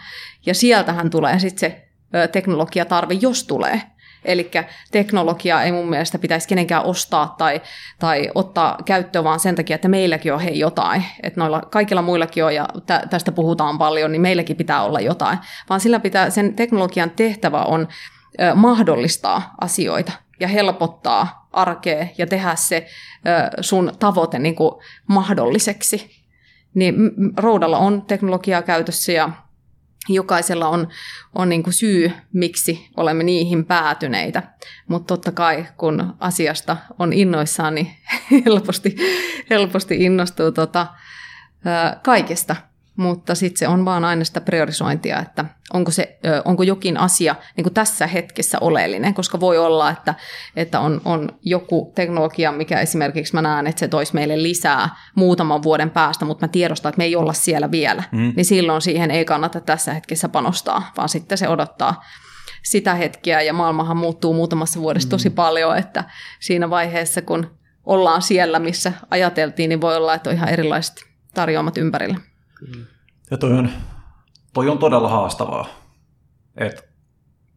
Ja sieltähän tulee sitten se teknologiatarve, jos tulee. Eli teknologiaa ei mun mielestä pitäisi kenenkään ostaa tai, tai ottaa käyttöön vaan sen takia, että meilläkin on hei jotain. Että noilla kaikilla muillakin on ja tä, tästä puhutaan paljon, niin meilläkin pitää olla jotain. Vaan sillä pitää, sen teknologian tehtävä on ö, mahdollistaa asioita ja helpottaa arkea ja tehdä se ö, sun tavoite niin kuin mahdolliseksi. Niin roudalla on teknologiaa käytössä ja jokaisella on, on niin kuin syy, miksi olemme niihin päätyneitä. Mutta totta kai, kun asiasta on innoissaan, niin helposti, helposti innostuu tota, kaikesta mutta sitten se on vaan aina sitä priorisointia, että onko, se, onko jokin asia niin kuin tässä hetkessä oleellinen, koska voi olla, että, että on, on joku teknologia, mikä esimerkiksi mä näen, että se toisi meille lisää muutaman vuoden päästä, mutta mä tiedostan, että me ei olla siellä vielä, mm. niin silloin siihen ei kannata tässä hetkessä panostaa, vaan sitten se odottaa sitä hetkeä, ja maailmahan muuttuu muutamassa vuodessa tosi mm. paljon, että siinä vaiheessa, kun ollaan siellä, missä ajateltiin, niin voi olla, että on ihan erilaiset tarjoamat ympärillä. Ja toi on, toi on todella haastavaa, että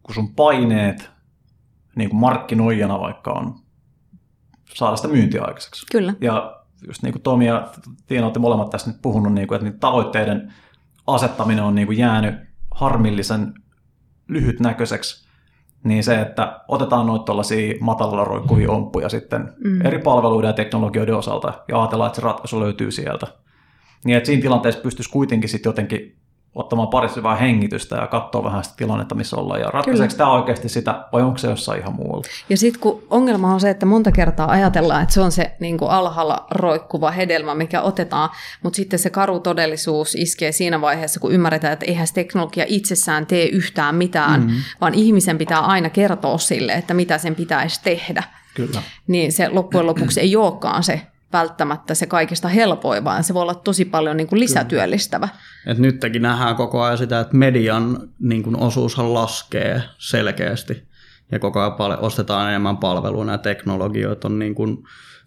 kun sun paineet niin kuin markkinoijana vaikka on saada sitä myyntiä aikaiseksi. Kyllä. Ja just niin kuin Tomi ja Tiina olette molemmat tässä nyt puhunut, niin kuin, että niitä tavoitteiden asettaminen on niin kuin jäänyt harmillisen lyhytnäköiseksi. niin se, että otetaan noita tuollaisia matalalla roikkuvia omppuja sitten mm. eri palveluiden ja teknologioiden osalta ja ajatellaan, että se ratkaisu löytyy sieltä. Niin että siinä tilanteessa pystyisi kuitenkin sitten jotenkin ottamaan parissa hyvää hengitystä ja katsoa vähän sitä tilannetta, missä ollaan. Ja ratkaiseeko tämä oikeasti sitä, vai onko se jossain ihan muualla? Ja sitten kun ongelma on se, että monta kertaa ajatellaan, että se on se niin kuin alhaalla roikkuva hedelmä, mikä otetaan, mutta sitten se karu todellisuus iskee siinä vaiheessa, kun ymmärretään, että eihän se teknologia itsessään tee yhtään mitään, mm-hmm. vaan ihmisen pitää aina kertoa sille, että mitä sen pitäisi tehdä. Kyllä. Niin se loppujen lopuksi ei olekaan se välttämättä se kaikista helpoin, vaan se voi olla tosi paljon niin kuin lisätyöllistävä. Et nytkin nähdään koko ajan sitä, että median niin kuin osuushan laskee selkeästi ja koko ajan paljon ostetaan enemmän palveluja ja teknologioita on niin kuin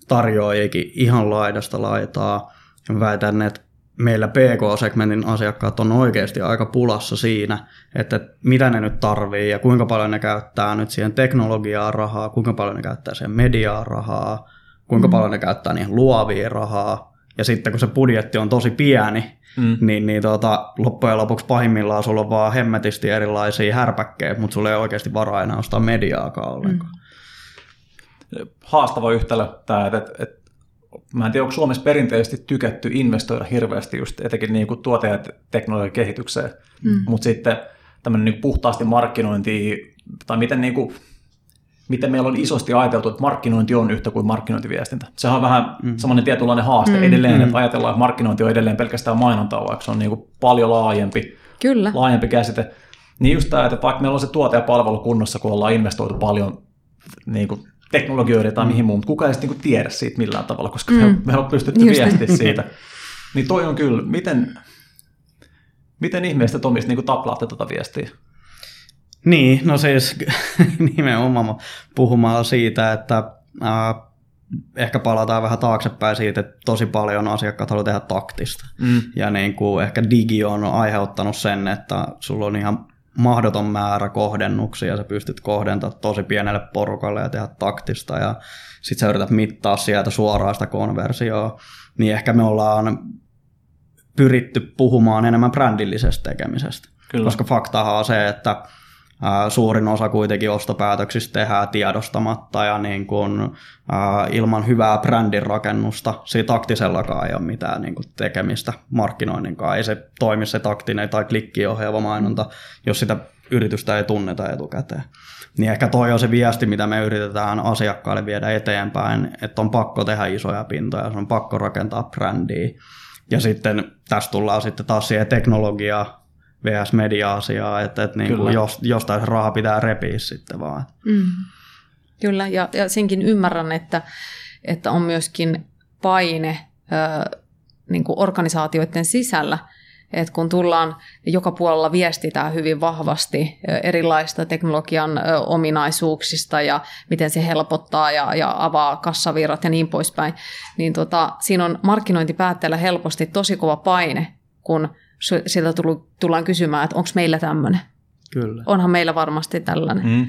tarjoajikin ihan laidasta laitaa. Ja väitän, että meillä PK-segmentin asiakkaat on oikeasti aika pulassa siinä, että mitä ne nyt tarvii ja kuinka paljon ne käyttää nyt siihen teknologiaa rahaa, kuinka paljon ne käyttää siihen mediaa rahaa, kuinka mm. paljon ne käyttää niihin luovia rahaa. Ja sitten kun se budjetti on tosi pieni, mm. niin, niin tota, loppujen lopuksi pahimmillaan sulla on vaan hemmetisti erilaisia härpäkkejä, mutta sulla ei oikeasti varaa enää ostaa mediaakaan ollenkaan. Mm. Haastava yhtälö tämä, että, että, että mä en tiedä, onko Suomessa perinteisesti tykätty investoida hirveästi just etenkin niin kuin tuote- ja teknologian kehitykseen, mm. mutta sitten tämmöinen niin puhtaasti markkinointi, tai miten niin kuin miten meillä on isosti ajateltu, että markkinointi on yhtä kuin markkinointiviestintä. Sehän on vähän mm. semmoinen tietynlainen haaste mm. edelleen, mm. että ajatellaan, että markkinointi on edelleen pelkästään mainontaa, vaikka se on niin kuin paljon laajempi, Kyllä. laajempi käsite. Niin just tämä, että vaikka meillä on se tuote ja palvelu kunnossa, kun ollaan investoitu paljon niin kuin teknologioiden tai mm. mihin muun, mutta kukaan ei sitten niin tiedä siitä millään tavalla, koska mm. me on pystytty viestiä siitä. Niin toi on kyllä, miten, miten ihmeestä Tomista niin taklaatte tuota viestiä? Niin, no siis nimenomaan puhumalla siitä, että äh, ehkä palataan vähän taaksepäin siitä, että tosi paljon asiakkaat haluaa tehdä taktista. Mm. Ja niin kuin ehkä digi on aiheuttanut sen, että sulla on ihan mahdoton määrä kohdennuksia ja sä pystyt kohdentamaan tosi pienelle porukalle ja tehdä taktista ja sit sä yrität mittaa sieltä suoraan sitä konversioa. Niin ehkä me ollaan pyritty puhumaan enemmän brändillisestä tekemisestä. Kyllä. Koska faktahan on se, että Suurin osa kuitenkin ostopäätöksistä tehdään tiedostamatta ja niin kuin, ilman hyvää brändin rakennusta. Siitä taktisellakaan ei ole mitään niin kuin tekemistä markkinoinninkaan. Ei se toimi se taktinen tai klikkiohjaava mainonta, jos sitä yritystä ei tunneta etukäteen. Niin ehkä toi on se viesti, mitä me yritetään asiakkaille viedä eteenpäin, että on pakko tehdä isoja pintoja, on pakko rakentaa brändiä. Ja sitten tässä tullaan sitten taas siihen teknologiaan, vs. media-asiaa, että, että niin kuin jos, jostain se raha pitää repiä sitten vaan. Mm. Kyllä, ja, ja senkin ymmärrän, että, että on myöskin paine ö, niin kuin organisaatioiden sisällä, että kun tullaan, joka puolella viestitään hyvin vahvasti erilaista teknologian ominaisuuksista ja miten se helpottaa ja, ja avaa kassavirrat ja niin poispäin, niin tota, siinä on markkinointipäätteellä helposti tosi kova paine, kun sieltä tullaan kysymään, että onko meillä tämmöinen. Kyllä. Onhan meillä varmasti tällainen. Mm.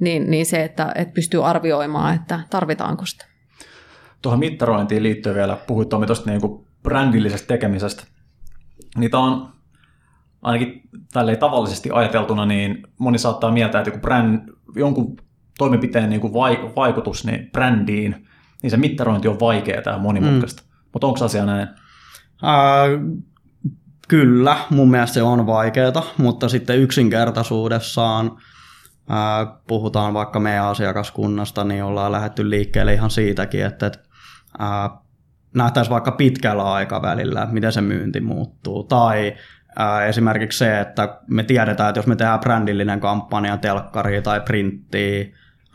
Niin, niin se, että, että pystyy arvioimaan, että tarvitaanko sitä. Tuohon mittarointiin liittyen vielä, puhuit Tomi tuosta niin brändillisestä tekemisestä. Niitä on ainakin tälleen tavallisesti ajateltuna, niin moni saattaa mieltää, että joku bränd, jonkun toimenpiteen niin kuin vaikutus niin brändiin, niin se mittarointi on vaikeaa ja monimutkaista. Mm. Mutta onko asia näin? Uh, Kyllä, mun mielestä se on vaikeaa, mutta sitten yksinkertaisuudessaan ää, puhutaan vaikka meidän asiakaskunnasta, niin ollaan lähdetty liikkeelle ihan siitäkin, että ää, nähtäisiin vaikka pitkällä aikavälillä, miten se myynti muuttuu. Tai ää, esimerkiksi se, että me tiedetään, että jos me tehdään brändillinen kampanja telkkari tai printtiä,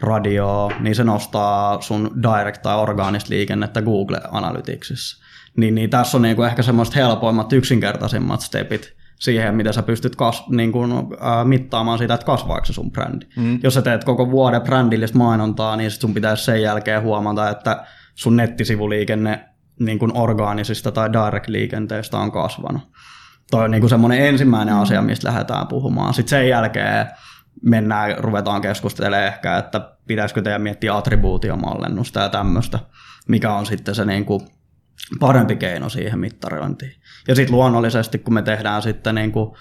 radio, niin se nostaa sun direct tai orgaanista liikennettä Google Analyticsissa. Niin, niin tässä on niinku ehkä semmoiset helpoimmat, yksinkertaisimmat stepit siihen, mitä sä pystyt kas, niin kuin, äh, mittaamaan sitä, että kasvaako se sun brändi. Mm. Jos sä teet koko vuoden brändillistä mainontaa, niin sit sun pitäisi sen jälkeen huomata, että sun nettisivuliikenne niin kuin orgaanisista tai direct-liikenteestä on kasvanut. Toi on niin kuin semmoinen ensimmäinen asia, mistä lähdetään puhumaan. Sitten sen jälkeen mennään, ruvetaan keskustelemaan ehkä, että pitäisikö teidän miettiä attribuutiomallennusta ja tämmöistä, mikä on sitten se niin kuin parempi keino siihen mittarointiin. Ja sitten luonnollisesti, kun me tehdään sitten niin kuin,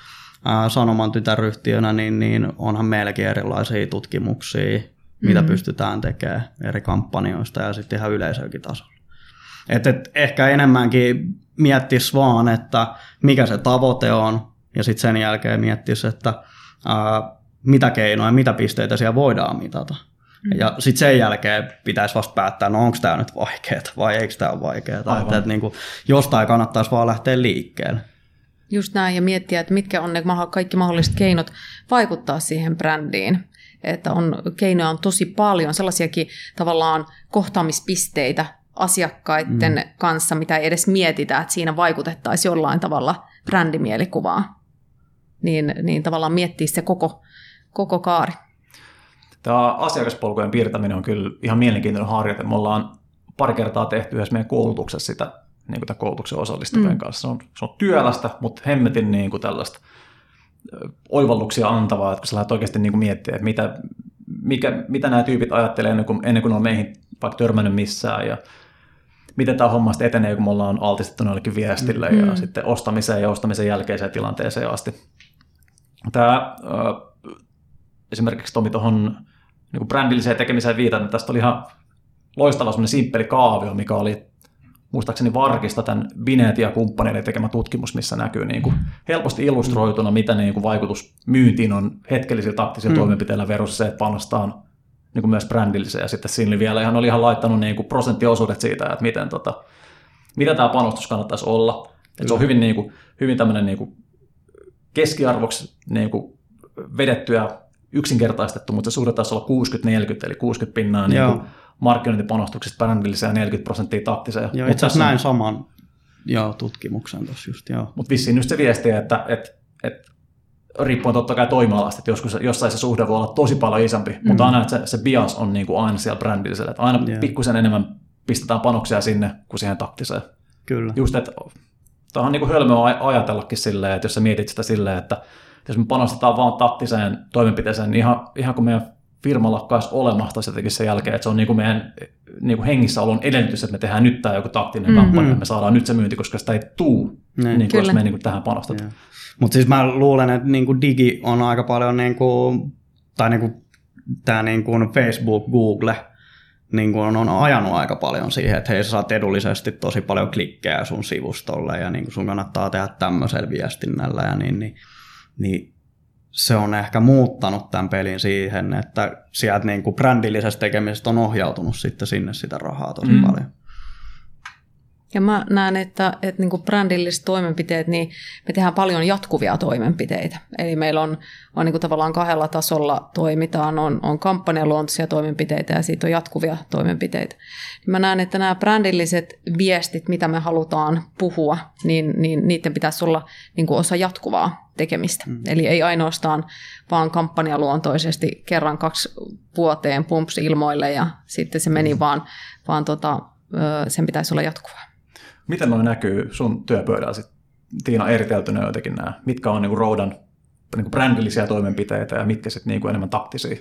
Sanoman tytäryhtiönä, niin, niin onhan meilläkin erilaisia tutkimuksia, mitä mm. pystytään tekemään eri kampanjoista ja sitten ihan yleisökin tasolla. Et, et ehkä enemmänkin miettisi vaan, että mikä se tavoite on, ja sitten sen jälkeen miettisi, että ää, mitä keinoja, mitä pisteitä siellä voidaan mitata. Mm. Ja sitten sen jälkeen pitäisi vasta päättää, no onko tämä nyt vaikeaa vai eikö tämä ole vaikeaa. Että, että niin kuin, jostain kannattaisi vaan lähteä liikkeelle. Just näin, ja miettiä, että mitkä on ne kaikki mahdolliset keinot vaikuttaa siihen brändiin. Että on, keinoja on tosi paljon, sellaisiakin tavallaan kohtaamispisteitä asiakkaiden mm. kanssa, mitä ei edes mietitä, että siinä vaikutettaisiin jollain tavalla brändimielikuvaa. Niin, niin tavallaan miettiä se koko, koko kaari. Tämä asiakaspolkujen piirtäminen on kyllä ihan mielenkiintoinen harjoite. Me ollaan pari kertaa tehty yhdessä meidän koulutuksessa sitä niin kuin koulutuksen osallistuvien mm. kanssa. Se on, se on työlästä, mutta hemmetin niin kuin tällaista oivalluksia antavaa, että kun sä lähdet oikeasti niin kuin miettiä, että mitä, mikä, mitä nämä tyypit ajattelee ennen kuin, ennen kuin ne on meihin vaikka törmännyt missään ja miten tämä homma sitten etenee, kun me ollaan altistettu jollekin viestille mm. ja sitten ostamiseen ja ostamisen jälkeiseen tilanteeseen asti. Tämä esimerkiksi Tomi tuohon niin brändilliseen tekemiseen viitannut, tästä oli ihan loistava semmoinen simppeli kaavio, mikä oli muistaakseni Varkista tämän Binet ja kumppaneiden tekemä tutkimus, missä näkyy niin kuin helposti illustroituna, mitä niin kuin vaikutus myyntiin on hetkellisillä taktisilla mm. toimenpiteillä versus se, että panostaa niin kuin myös brändilliseen. Ja sitten siinä oli vielä ihan, oli ihan laittanut niin kuin prosenttiosuudet siitä, että miten, tota, mitä tämä panostus kannattaisi olla. Että se on hyvin, niin kuin, hyvin tämmöinen niin kuin keskiarvoksi niin kuin vedettyä yksinkertaistettu, mutta se suhde taisi olla 60-40, eli 60 pinnaa niin kuin markkinointipanostuksista brändilliseen ja 40 prosenttia taktiseen. Joo, itse asiassa näin saman joo, tutkimuksen tuossa just, joo. Mutta vissiin just se viesti, että, että, että riippuen totta kai toimialasta, että joskus jossain se suhde voi olla tosi paljon isompi, mm. mutta aina että se, se bias on niin kuin aina siellä brändillisellä, että aina yeah. pikkusen enemmän pistetään panoksia sinne kuin siihen taktiseen. Kyllä. Just, että tämä on niin kuin hölmöä ajatellakin silleen, että jos sä mietit sitä silleen, että jos me panostetaan vaan taktiseen toimenpiteeseen, niin ihan, ihan kuin meidän firma lakkaisi olemasta jotenkin sen jälkeen, että se on niin kuin meidän niin kuin olon edellytys, että me tehdään nyt tämä joku taktinen mm-hmm. kampanja, me saadaan nyt se myynti, koska sitä ei tuu, niin, niin kuin jos me niin kuin tähän panostetaan. Yeah. Mutta siis mä luulen, että niin kuin digi on aika paljon, niin kuin, tai niin kuin, tämä niin kuin Facebook, Google, niin kuin on ajanut aika paljon siihen, että hei sä saat edullisesti tosi paljon klikkejä sun sivustolle ja niin kuin sun kannattaa tehdä tämmöisellä viestinnällä ja niin, niin, niin se on ehkä muuttanut tämän pelin siihen, että sieltä niin kuin brändillisestä tekemisestä on ohjautunut sitten sinne sitä rahaa tosi mm. paljon. Ja mä näen, että, että niin kuin brändilliset toimenpiteet, niin me tehdään paljon jatkuvia toimenpiteitä. Eli meillä on, on niin kuin tavallaan kahdella tasolla toimitaan, on, on kampanjaluontoisia toimenpiteitä ja siitä on jatkuvia toimenpiteitä. Mä näen, että nämä brändilliset viestit, mitä me halutaan puhua, niin, niin niiden pitäisi olla niin kuin osa jatkuvaa tekemistä. Mm. Eli ei ainoastaan vaan kampanjaluontoisesti kerran kaksi vuoteen pumps ilmoille ja sitten se meni, mm. vaan, vaan tota, sen pitäisi olla jatkuvaa. Miten noin näkyy sun työpöydällä sitten, Tiina, eriteltynä jotenkin nämä? Mitkä on niin Roudan niin brändillisiä toimenpiteitä ja mitkä sitten niin enemmän taktisia?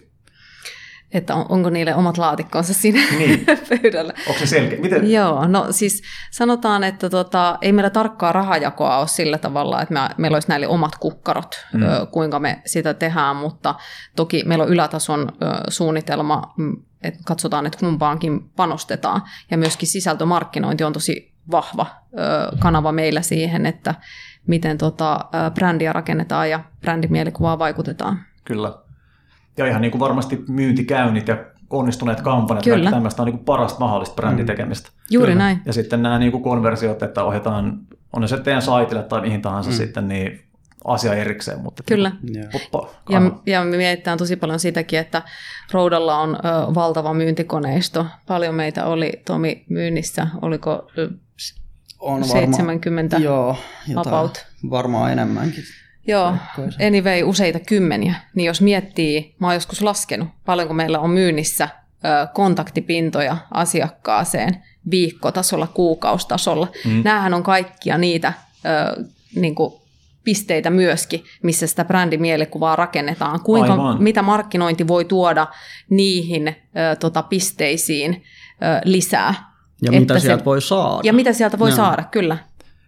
Että on, onko niille omat laatikkonsa siinä niin. pöydällä. Onko se selkeä? Miten? Joo, no siis sanotaan, että tota, ei meillä tarkkaa rahajakoa ole sillä tavalla, että me, meillä olisi näille omat kukkarot, mm. ö, kuinka me sitä tehdään, mutta toki meillä on ylätason ö, suunnitelma, että katsotaan, että kumpaankin panostetaan. Ja myöskin sisältömarkkinointi on tosi vahva ö, kanava meillä siihen, että miten tota, ö, brändiä rakennetaan ja brändimielikuvaa vaikutetaan. Kyllä. Ja ihan niin kuin varmasti myyntikäynnit ja onnistuneet kampanjat, Kyllä. tämmöistä on niin kuin parasta mahdollista bränditekemistä. Mm. Juuri Kyllä. näin. Ja sitten nämä niin kuin konversiot, että ohjataan, on ne se teidän saitille tai mihin tahansa mm. sitten, niin asia erikseen. Mutta Kyllä. Niin, poppa, ja, ja me mietitään tosi paljon sitäkin, että Roudalla on ö, valtava myyntikoneisto. Paljon meitä oli Tomi myynnissä, oliko on 70 varma, joo, about. Varmaan enemmänkin. Joo, anyway, useita kymmeniä. Niin jos miettii, mä oon joskus laskenut, paljonko meillä on myynnissä kontaktipintoja asiakkaaseen viikkotasolla, kuukaustasolla. Mm. Nämähän on kaikkia niitä ö, niin kuin pisteitä myöskin, missä sitä brändimielikuvaa rakennetaan. Kuinka, Aivan. mitä markkinointi voi tuoda niihin ö, tota, pisteisiin ö, lisää. Ja mitä se, sieltä voi saada. Ja mitä sieltä voi no. saada, kyllä.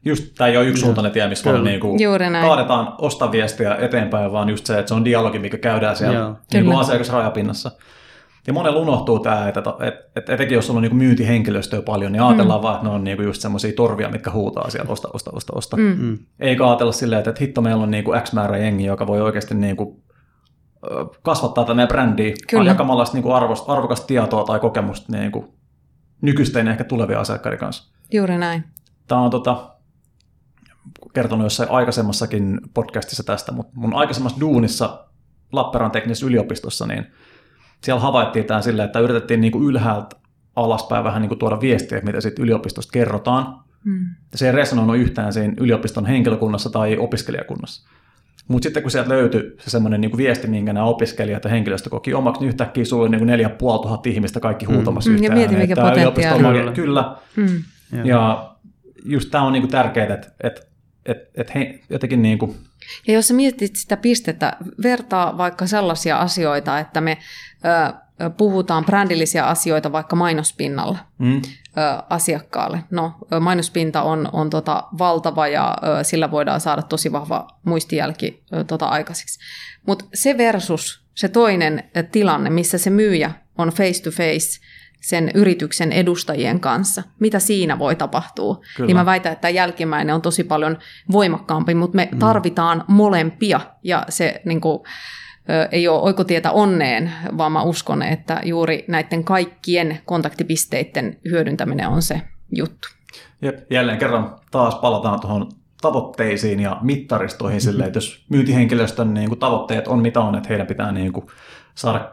just tämä ei ole yksisuuntainen tie, missä vaan niin kuin kaadetaan ostaviestiä eteenpäin, vaan just se, että se on dialogi, mikä käydään siellä Joo. niin kuin asiakasrajapinnassa. Ja monella unohtuu tämä, että, että, että etenkin jos sulla on niin myyntihenkilöstöä paljon, niin ajatellaan mm. vaan, että ne on niin kuin just semmoisia torvia, mitkä huutaa siellä, osta, osta, osta, osta. Mm. Mm. Eikä ajatella silleen, että, että hitto, meillä on niin kuin X määrä jengi, joka voi oikeasti niin kuin, kasvattaa tätä meidän brändiä Kyllä. jakamalla sitä niin kuin arvokasta tietoa tai kokemusta niin kuin nykyisten ehkä tulevien asiakkaiden kanssa. Juuri näin. Tämä on tota, kertonut jossain aikaisemmassakin podcastissa tästä, mutta mun aikaisemmassa duunissa Lappeenrannan teknisessä yliopistossa, niin siellä havaittiin tämä silleen, että yritettiin niinku ylhäältä alaspäin vähän niinku tuoda viestiä, mitä siitä yliopistosta kerrotaan. Mm. Ja se ei resonoinut yhtään siinä yliopiston henkilökunnassa tai opiskelijakunnassa. Mutta sitten kun sieltä löytyi se semmoinen niinku viesti, minkä nämä opiskelijat ja henkilöstö koki omaksi, niin yhtäkkiä sulla oli niinku neljä puoli tuhatta ihmistä kaikki huutamassa Mm, ja yhteen. mieti, mikä että tämä potentiaali. Kyllä. Kyllä. Mm. Joo. Ja just tämä on niinku tärkeää, että et, et, et he, jotenkin niinku, Ja jos sä mietit sitä pistettä, vertaa vaikka sellaisia asioita, että me ö, puhutaan brändillisiä asioita vaikka mainospinnalla mm, asiakkaalle. No, mainospinta on, on tota valtava ja sillä voidaan saada tosi vahva muistijälki tota aikaiseksi. Mutta se versus se toinen tilanne, missä se myyjä on face to face sen yrityksen edustajien kanssa, mitä siinä voi tapahtua. Kyllä. Niin mä väitän, että tämä jälkimmäinen on tosi paljon voimakkaampi, mutta me tarvitaan molempia ja se niin kuin, ei ole oikotietä onneen, vaan mä uskon, että juuri näiden kaikkien kontaktipisteiden hyödyntäminen on se juttu. jep, jälleen kerran taas palataan tuohon tavoitteisiin ja mittaristoihin silleen, että jos myyntihenkilöstön niin kuin, tavoitteet on mitä on, että heidän pitää niin kuin, saada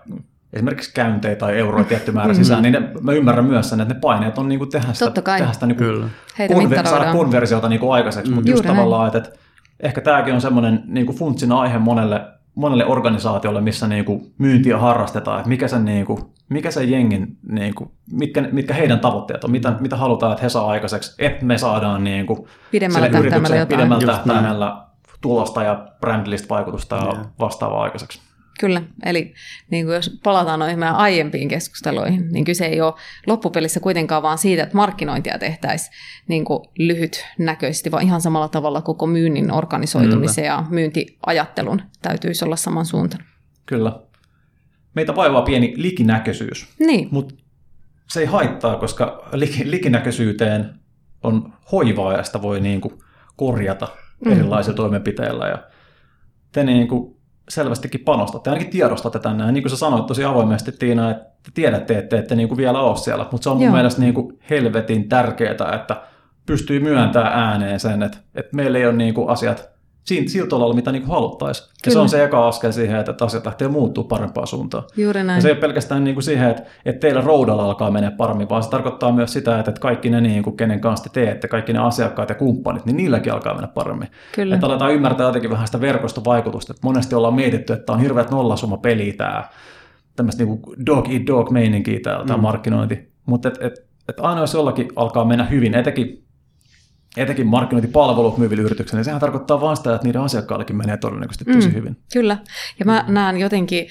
esimerkiksi käyntejä tai euroja tietty määrä sisään, niin ne, mä ymmärrän myös sen, että ne paineet on niin kuin, tehdä sitä, Totta kai. tehdä sitä niin kuin, konver- mittaroidaan. saada konversiota niin kuin aikaiseksi, mutta just Juuri näin. tavallaan, että, että ehkä tämäkin on semmoinen niin kuin funtsin aihe monelle, monelle organisaatiolle, missä niin kuin myyntiä harrastetaan, että mikä sen, niin kuin, mikä sen jengin, niin kuin, mitkä, mitkä heidän tavoitteet on, mitä, mitä halutaan, että he saa aikaiseksi, että me saadaan niin kuin, Pidemmällä tähtäimellä jotain. pidemmällä tähtäimellä tulosta ja brändillistä vaikutusta ja Joo. vastaavaa aikaiseksi. Kyllä, eli niin kuin jos palataan noihin meidän aiempiin keskusteluihin, niin kyse ei ole loppupelissä kuitenkaan vaan siitä, että markkinointia tehtäisiin niin kuin lyhytnäköisesti, vaan ihan samalla tavalla koko myynnin organisoitumisen ja myyntiajattelun täytyisi olla saman suuntaan. Kyllä. Meitä vaivaa pieni likinäköisyys. Niin, Mutta se ei haittaa, koska lik- likinäköisyyteen on hoivaa ja sitä voi niinku korjata Mm. erilaisilla toimenpiteillä. Ja te niinku selvästikin panostatte, ainakin tiedostatte tänne. Ja niin kuin sä sanoit tosi avoimesti, Tiina, että te tiedätte, että ette niinku vielä ole siellä. Mutta se on mun Joo. mielestä niinku helvetin tärkeää, että pystyy myöntämään ääneen sen, että, että meillä ei ole niinku asiat siinä, sillä tavalla, mitä niinku haluttaisiin. Ja se on se eka askel siihen, että asiat lähtee muuttuu parempaan suuntaan. juuri Ja näin. se ei ole pelkästään niin kuin siihen, että, että teillä roudalla alkaa mennä paremmin, vaan se tarkoittaa myös sitä, että kaikki ne, niin kuin, kenen kanssa te teette, kaikki ne asiakkaat ja kumppanit, niin niilläkin alkaa mennä paremmin. Kyllä. Että aletaan ymmärtää jotenkin vähän sitä verkostovaikutusta. Että monesti ollaan mietitty, että tämä on hirveät nollasumma peli tämä, tämmöistä niin dog eat dog meininkiä tämä, tämä Mm. markkinointi. Mutta et, et, et aina jos jollakin alkaa mennä hyvin, etenkin, etenkin markkinointipalvelut myyville yrityksille, niin sehän tarkoittaa vaan sitä, että niiden asiakkaallekin menee todennäköisesti tosi Mm. hyvin. Kyllä. Ja mä näen jotenkin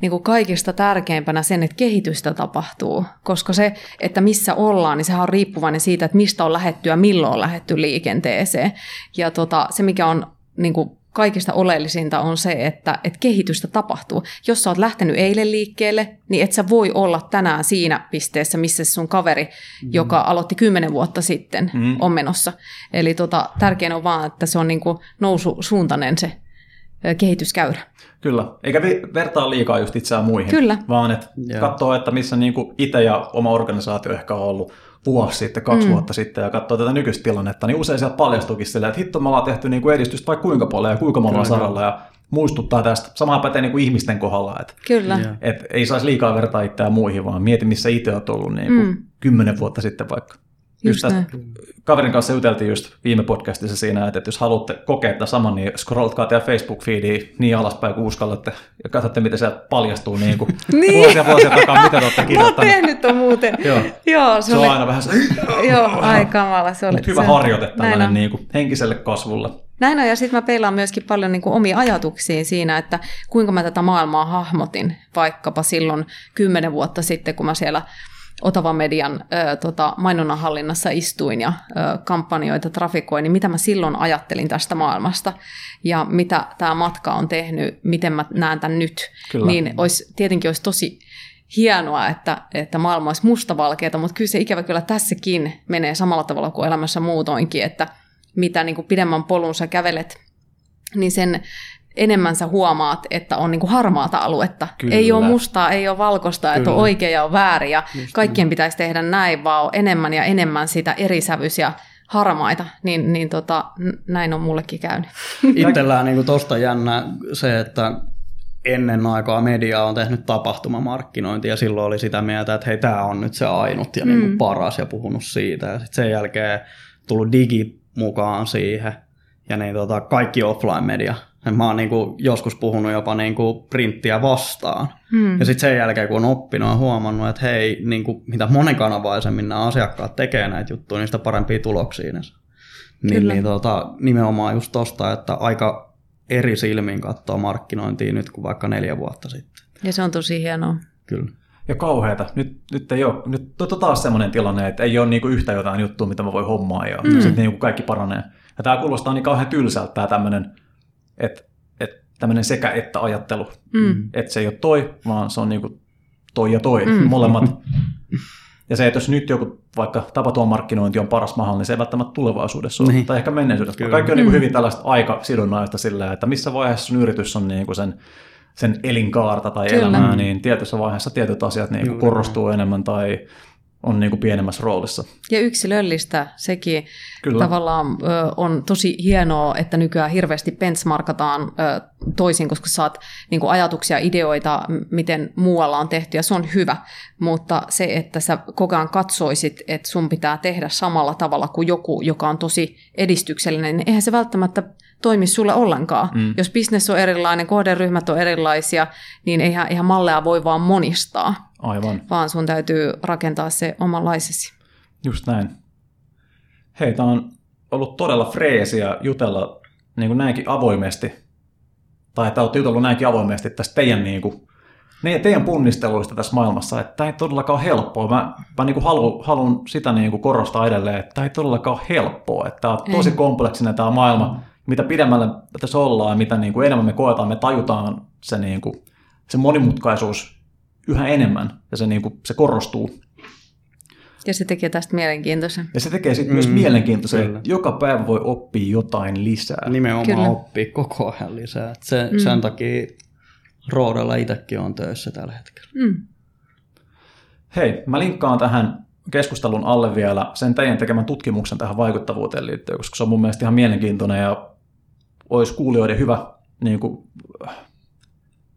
niin kuin kaikista tärkeimpänä sen, että kehitystä tapahtuu, koska se, että missä ollaan, niin sehän on riippuvainen siitä, että mistä on lähetty ja milloin on lähetty liikenteeseen. Ja tota, se, mikä on niin kuin kaikista oleellisinta on se, että, että kehitystä tapahtuu. Jos sä oot lähtenyt eilen liikkeelle, niin et sä voi olla tänään siinä pisteessä, missä se sun kaveri, mm. joka aloitti kymmenen vuotta sitten, Mm. on menossa. Eli tota, tärkein on vaan, että se on niin kuin noususuuntainen se kehityskäyrä. Kyllä, eikä vertaa liikaa just itseään muihin, Kyllä. vaan että katsoo, että missä niinku itse ja oma organisaatio ehkä on ollut vuosi sitten, kaksi Mm. vuotta sitten ja katsoo tätä nykyistä tilannetta, niin usein sieltä paljastuukin silleen, että hitto me ollaan tehty niinku edistystä vaikka kuinka paljon ja kuinka monella Kyllä. saralla ja muistuttaa tästä. Sama pätee niinku ihmisten kohdalla, että Kyllä. Joo. et ei saisi liikaa vertaa itseään muihin, vaan mieti missä itse olet ollut niinku Mm. kymmenen vuotta sitten vaikka. Just tästä näin. kaverin kanssa juteltiin just viime podcastissa siinä, että, jos haluatte kokea tätä saman, niin scrolltkaa teidän Facebook-feediä niin alaspäin kuin uskallatte ja katsotte, mitä sieltä paljastuu niin kuin Niin. vuosia vuosia takaa, mitä te olette Mä oon kirjoittaneet. tehnyt ton muuten. Joo. Joo, se, Se oli, on aina vähän se, joo, ai kamala. Se oli, hyvä se, harjoite tällainen on. niin kuin henkiselle kasvulle. Näin on, ja sitten mä peilaan myöskin paljon niin kuin omia ajatuksiin siinä, että kuinka mä tätä maailmaa hahmotin vaikkapa silloin kymmenen vuotta sitten, kun mä siellä Otava Median ö, tota, mainonnan hallinnassa istuin ja ö, kampanjoita trafikoin, niin mitä mä silloin ajattelin tästä maailmasta ja mitä tämä matka on tehnyt, miten mä näen tämän nyt, Kyllä. niin olisi, tietenkin olisi tosi hienoa, että, että maailma olisi mustavalkeata, mutta kyllä se ikävä kyllä tässäkin menee samalla tavalla kuin elämässä muutoinkin, että mitä niin kuin pidemmän polun sä kävelet, niin sen enemmän sä huomaat, että on niin kuin harmaata aluetta. Kyllä. Ei ole mustaa, ei ole valkoista, Kyllä. että on oikea ja on väärin ja Just kaikkien niin. pitäisi tehdä näin, vaan on enemmän ja enemmän sitä erisävyisiä harmaita, niin, niin tota, näin on mullekin käynyt. Itsellään niin tuosta jännä se, että ennen aikaa media on tehnyt tapahtumamarkkinointia ja silloin oli sitä mieltä, että hei, tämä on nyt se ainut ja niin mm. paras ja puhunut siitä. Ja sitten sen jälkeen tullut digi mukaan siihen ja niin tota, kaikki offline-media. Mä oon niin kuin joskus puhunut jopa niin kuin printtiä vastaan. Mm. Ja sitten sen jälkeen, kun on oppinut, on huomannut, että hei, niin kuin, mitä monikanavaisemmin nämä asiakkaat tekee näitä juttuja, niin sitä parempia tuloksia ne niin, niin tota, nimenomaan just tosta, että aika eri silmin katsoa markkinointia nyt kuin vaikka neljä vuotta sitten. Ja se on tosi hienoa. Kyllä. Ja kauheata. Nyt, nyt ei ole, nyt on taas sellainen tilanne, että ei ole niinku yhtä jotain juttua, mitä mä voi hommaa ja mm. sitten niinku kaikki paranee. Ja tämä kuulostaa niin kauhean tylsältä tämä tämmöinen, että, että tämmöinen sekä että ajattelu. Mm. Että se ei ole toi, vaan se on niinku toi ja toi, mm. molemmat. Ja se, että jos nyt joku vaikka tapaturmamarkkinointi on paras mahdollinen, niin se ei välttämättä tulevaisuudessa ole, niin. tai ehkä menneisyydessä. Kyllä. Kaikki on niin kuin hyvin tällaista aikasidonnaista sillä, että missä vaiheessa sun yritys on niin kuin sen, sen elinkaarta tai Kyllä. elämää, niin tietyssä vaiheessa tietyt asiat niin kuin korostuu enemmän tai on niin kuin pienemmässä roolissa. Ja yksilöllistä sekin Kyllä. tavallaan ö, on tosi hienoa, että nykyään hirveästi benchmarkataan ö, toisin, koska saat niin kuin ajatuksia, ideoita, miten muualla on tehty, ja se on hyvä. Mutta se, että sä koko ajan katsoisit, että sun pitää tehdä samalla tavalla kuin joku, joka on tosi edistyksellinen, niin eihän se välttämättä toimi sulle ollenkaan. Mm. Jos bisnes on erilainen, kohderyhmät on erilaisia, niin eihän, eihän malleja voi vaan monistaa. Aivan. Vaan sun täytyy rakentaa se omanlaisesi. Just näin. Hei, tämä on ollut todella freesiä jutella niin kuin näinkin avoimesti, tai että olette jutellut näinkin avoimesti tästä teidän, niin kuin, ne, teidän punnisteluista tässä maailmassa, että tämä ei todellakaan ole helppoa. Mä, mä niin haluan, haluan sitä niin kuin korostaa edelleen, että tämä ei todellakaan ole helppoa, että tämä on tosi kompleksinen tämä maailma. Mitä pidemmälle tässä ollaan, mitä niin kuin enemmän me koetaan, me tajutaan se, niin kuin, se monimutkaisuus yhä enemmän ja se, niin kuin, se korostuu. Ja se tekee tästä mielenkiintoisen. Ja se tekee sitten mm, myös mielenkiintoisen, kyllä. että joka päivä voi oppia jotain lisää. Nimenomaan kyllä. oppii koko ajan lisää. se, mm. Sen takia Roodella itsekin on töissä tällä hetkellä. Mm. Hei, mä linkkaan tähän keskustelun alle vielä sen teidän tekemän tutkimuksen tähän vaikuttavuuteen liittyen, koska se on mun mielestä ihan mielenkiintoinen ja olisi kuulijoiden hyvä niin kuin,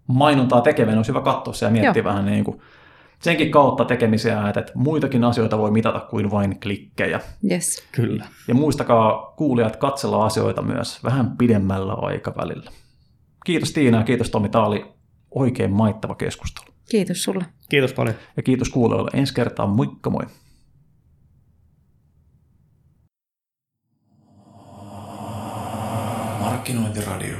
mainontaa tekevän olisi hyvä katsoa se ja miettiä Joo. vähän niin kuin senkin kautta tekemisiä, että muitakin asioita voi mitata kuin vain klikkejä. Yes. Kyllä. Ja muistakaa kuulijat katsella asioita myös vähän pidemmällä aikavälillä. Kiitos Tiina ja kiitos Tomi. Tämä oli oikein maittava keskustelu. Kiitos sulle. Kiitos paljon. Ja kiitos kuulijoille. Ensi kertaa. Moikka moi. Markkinointiradio.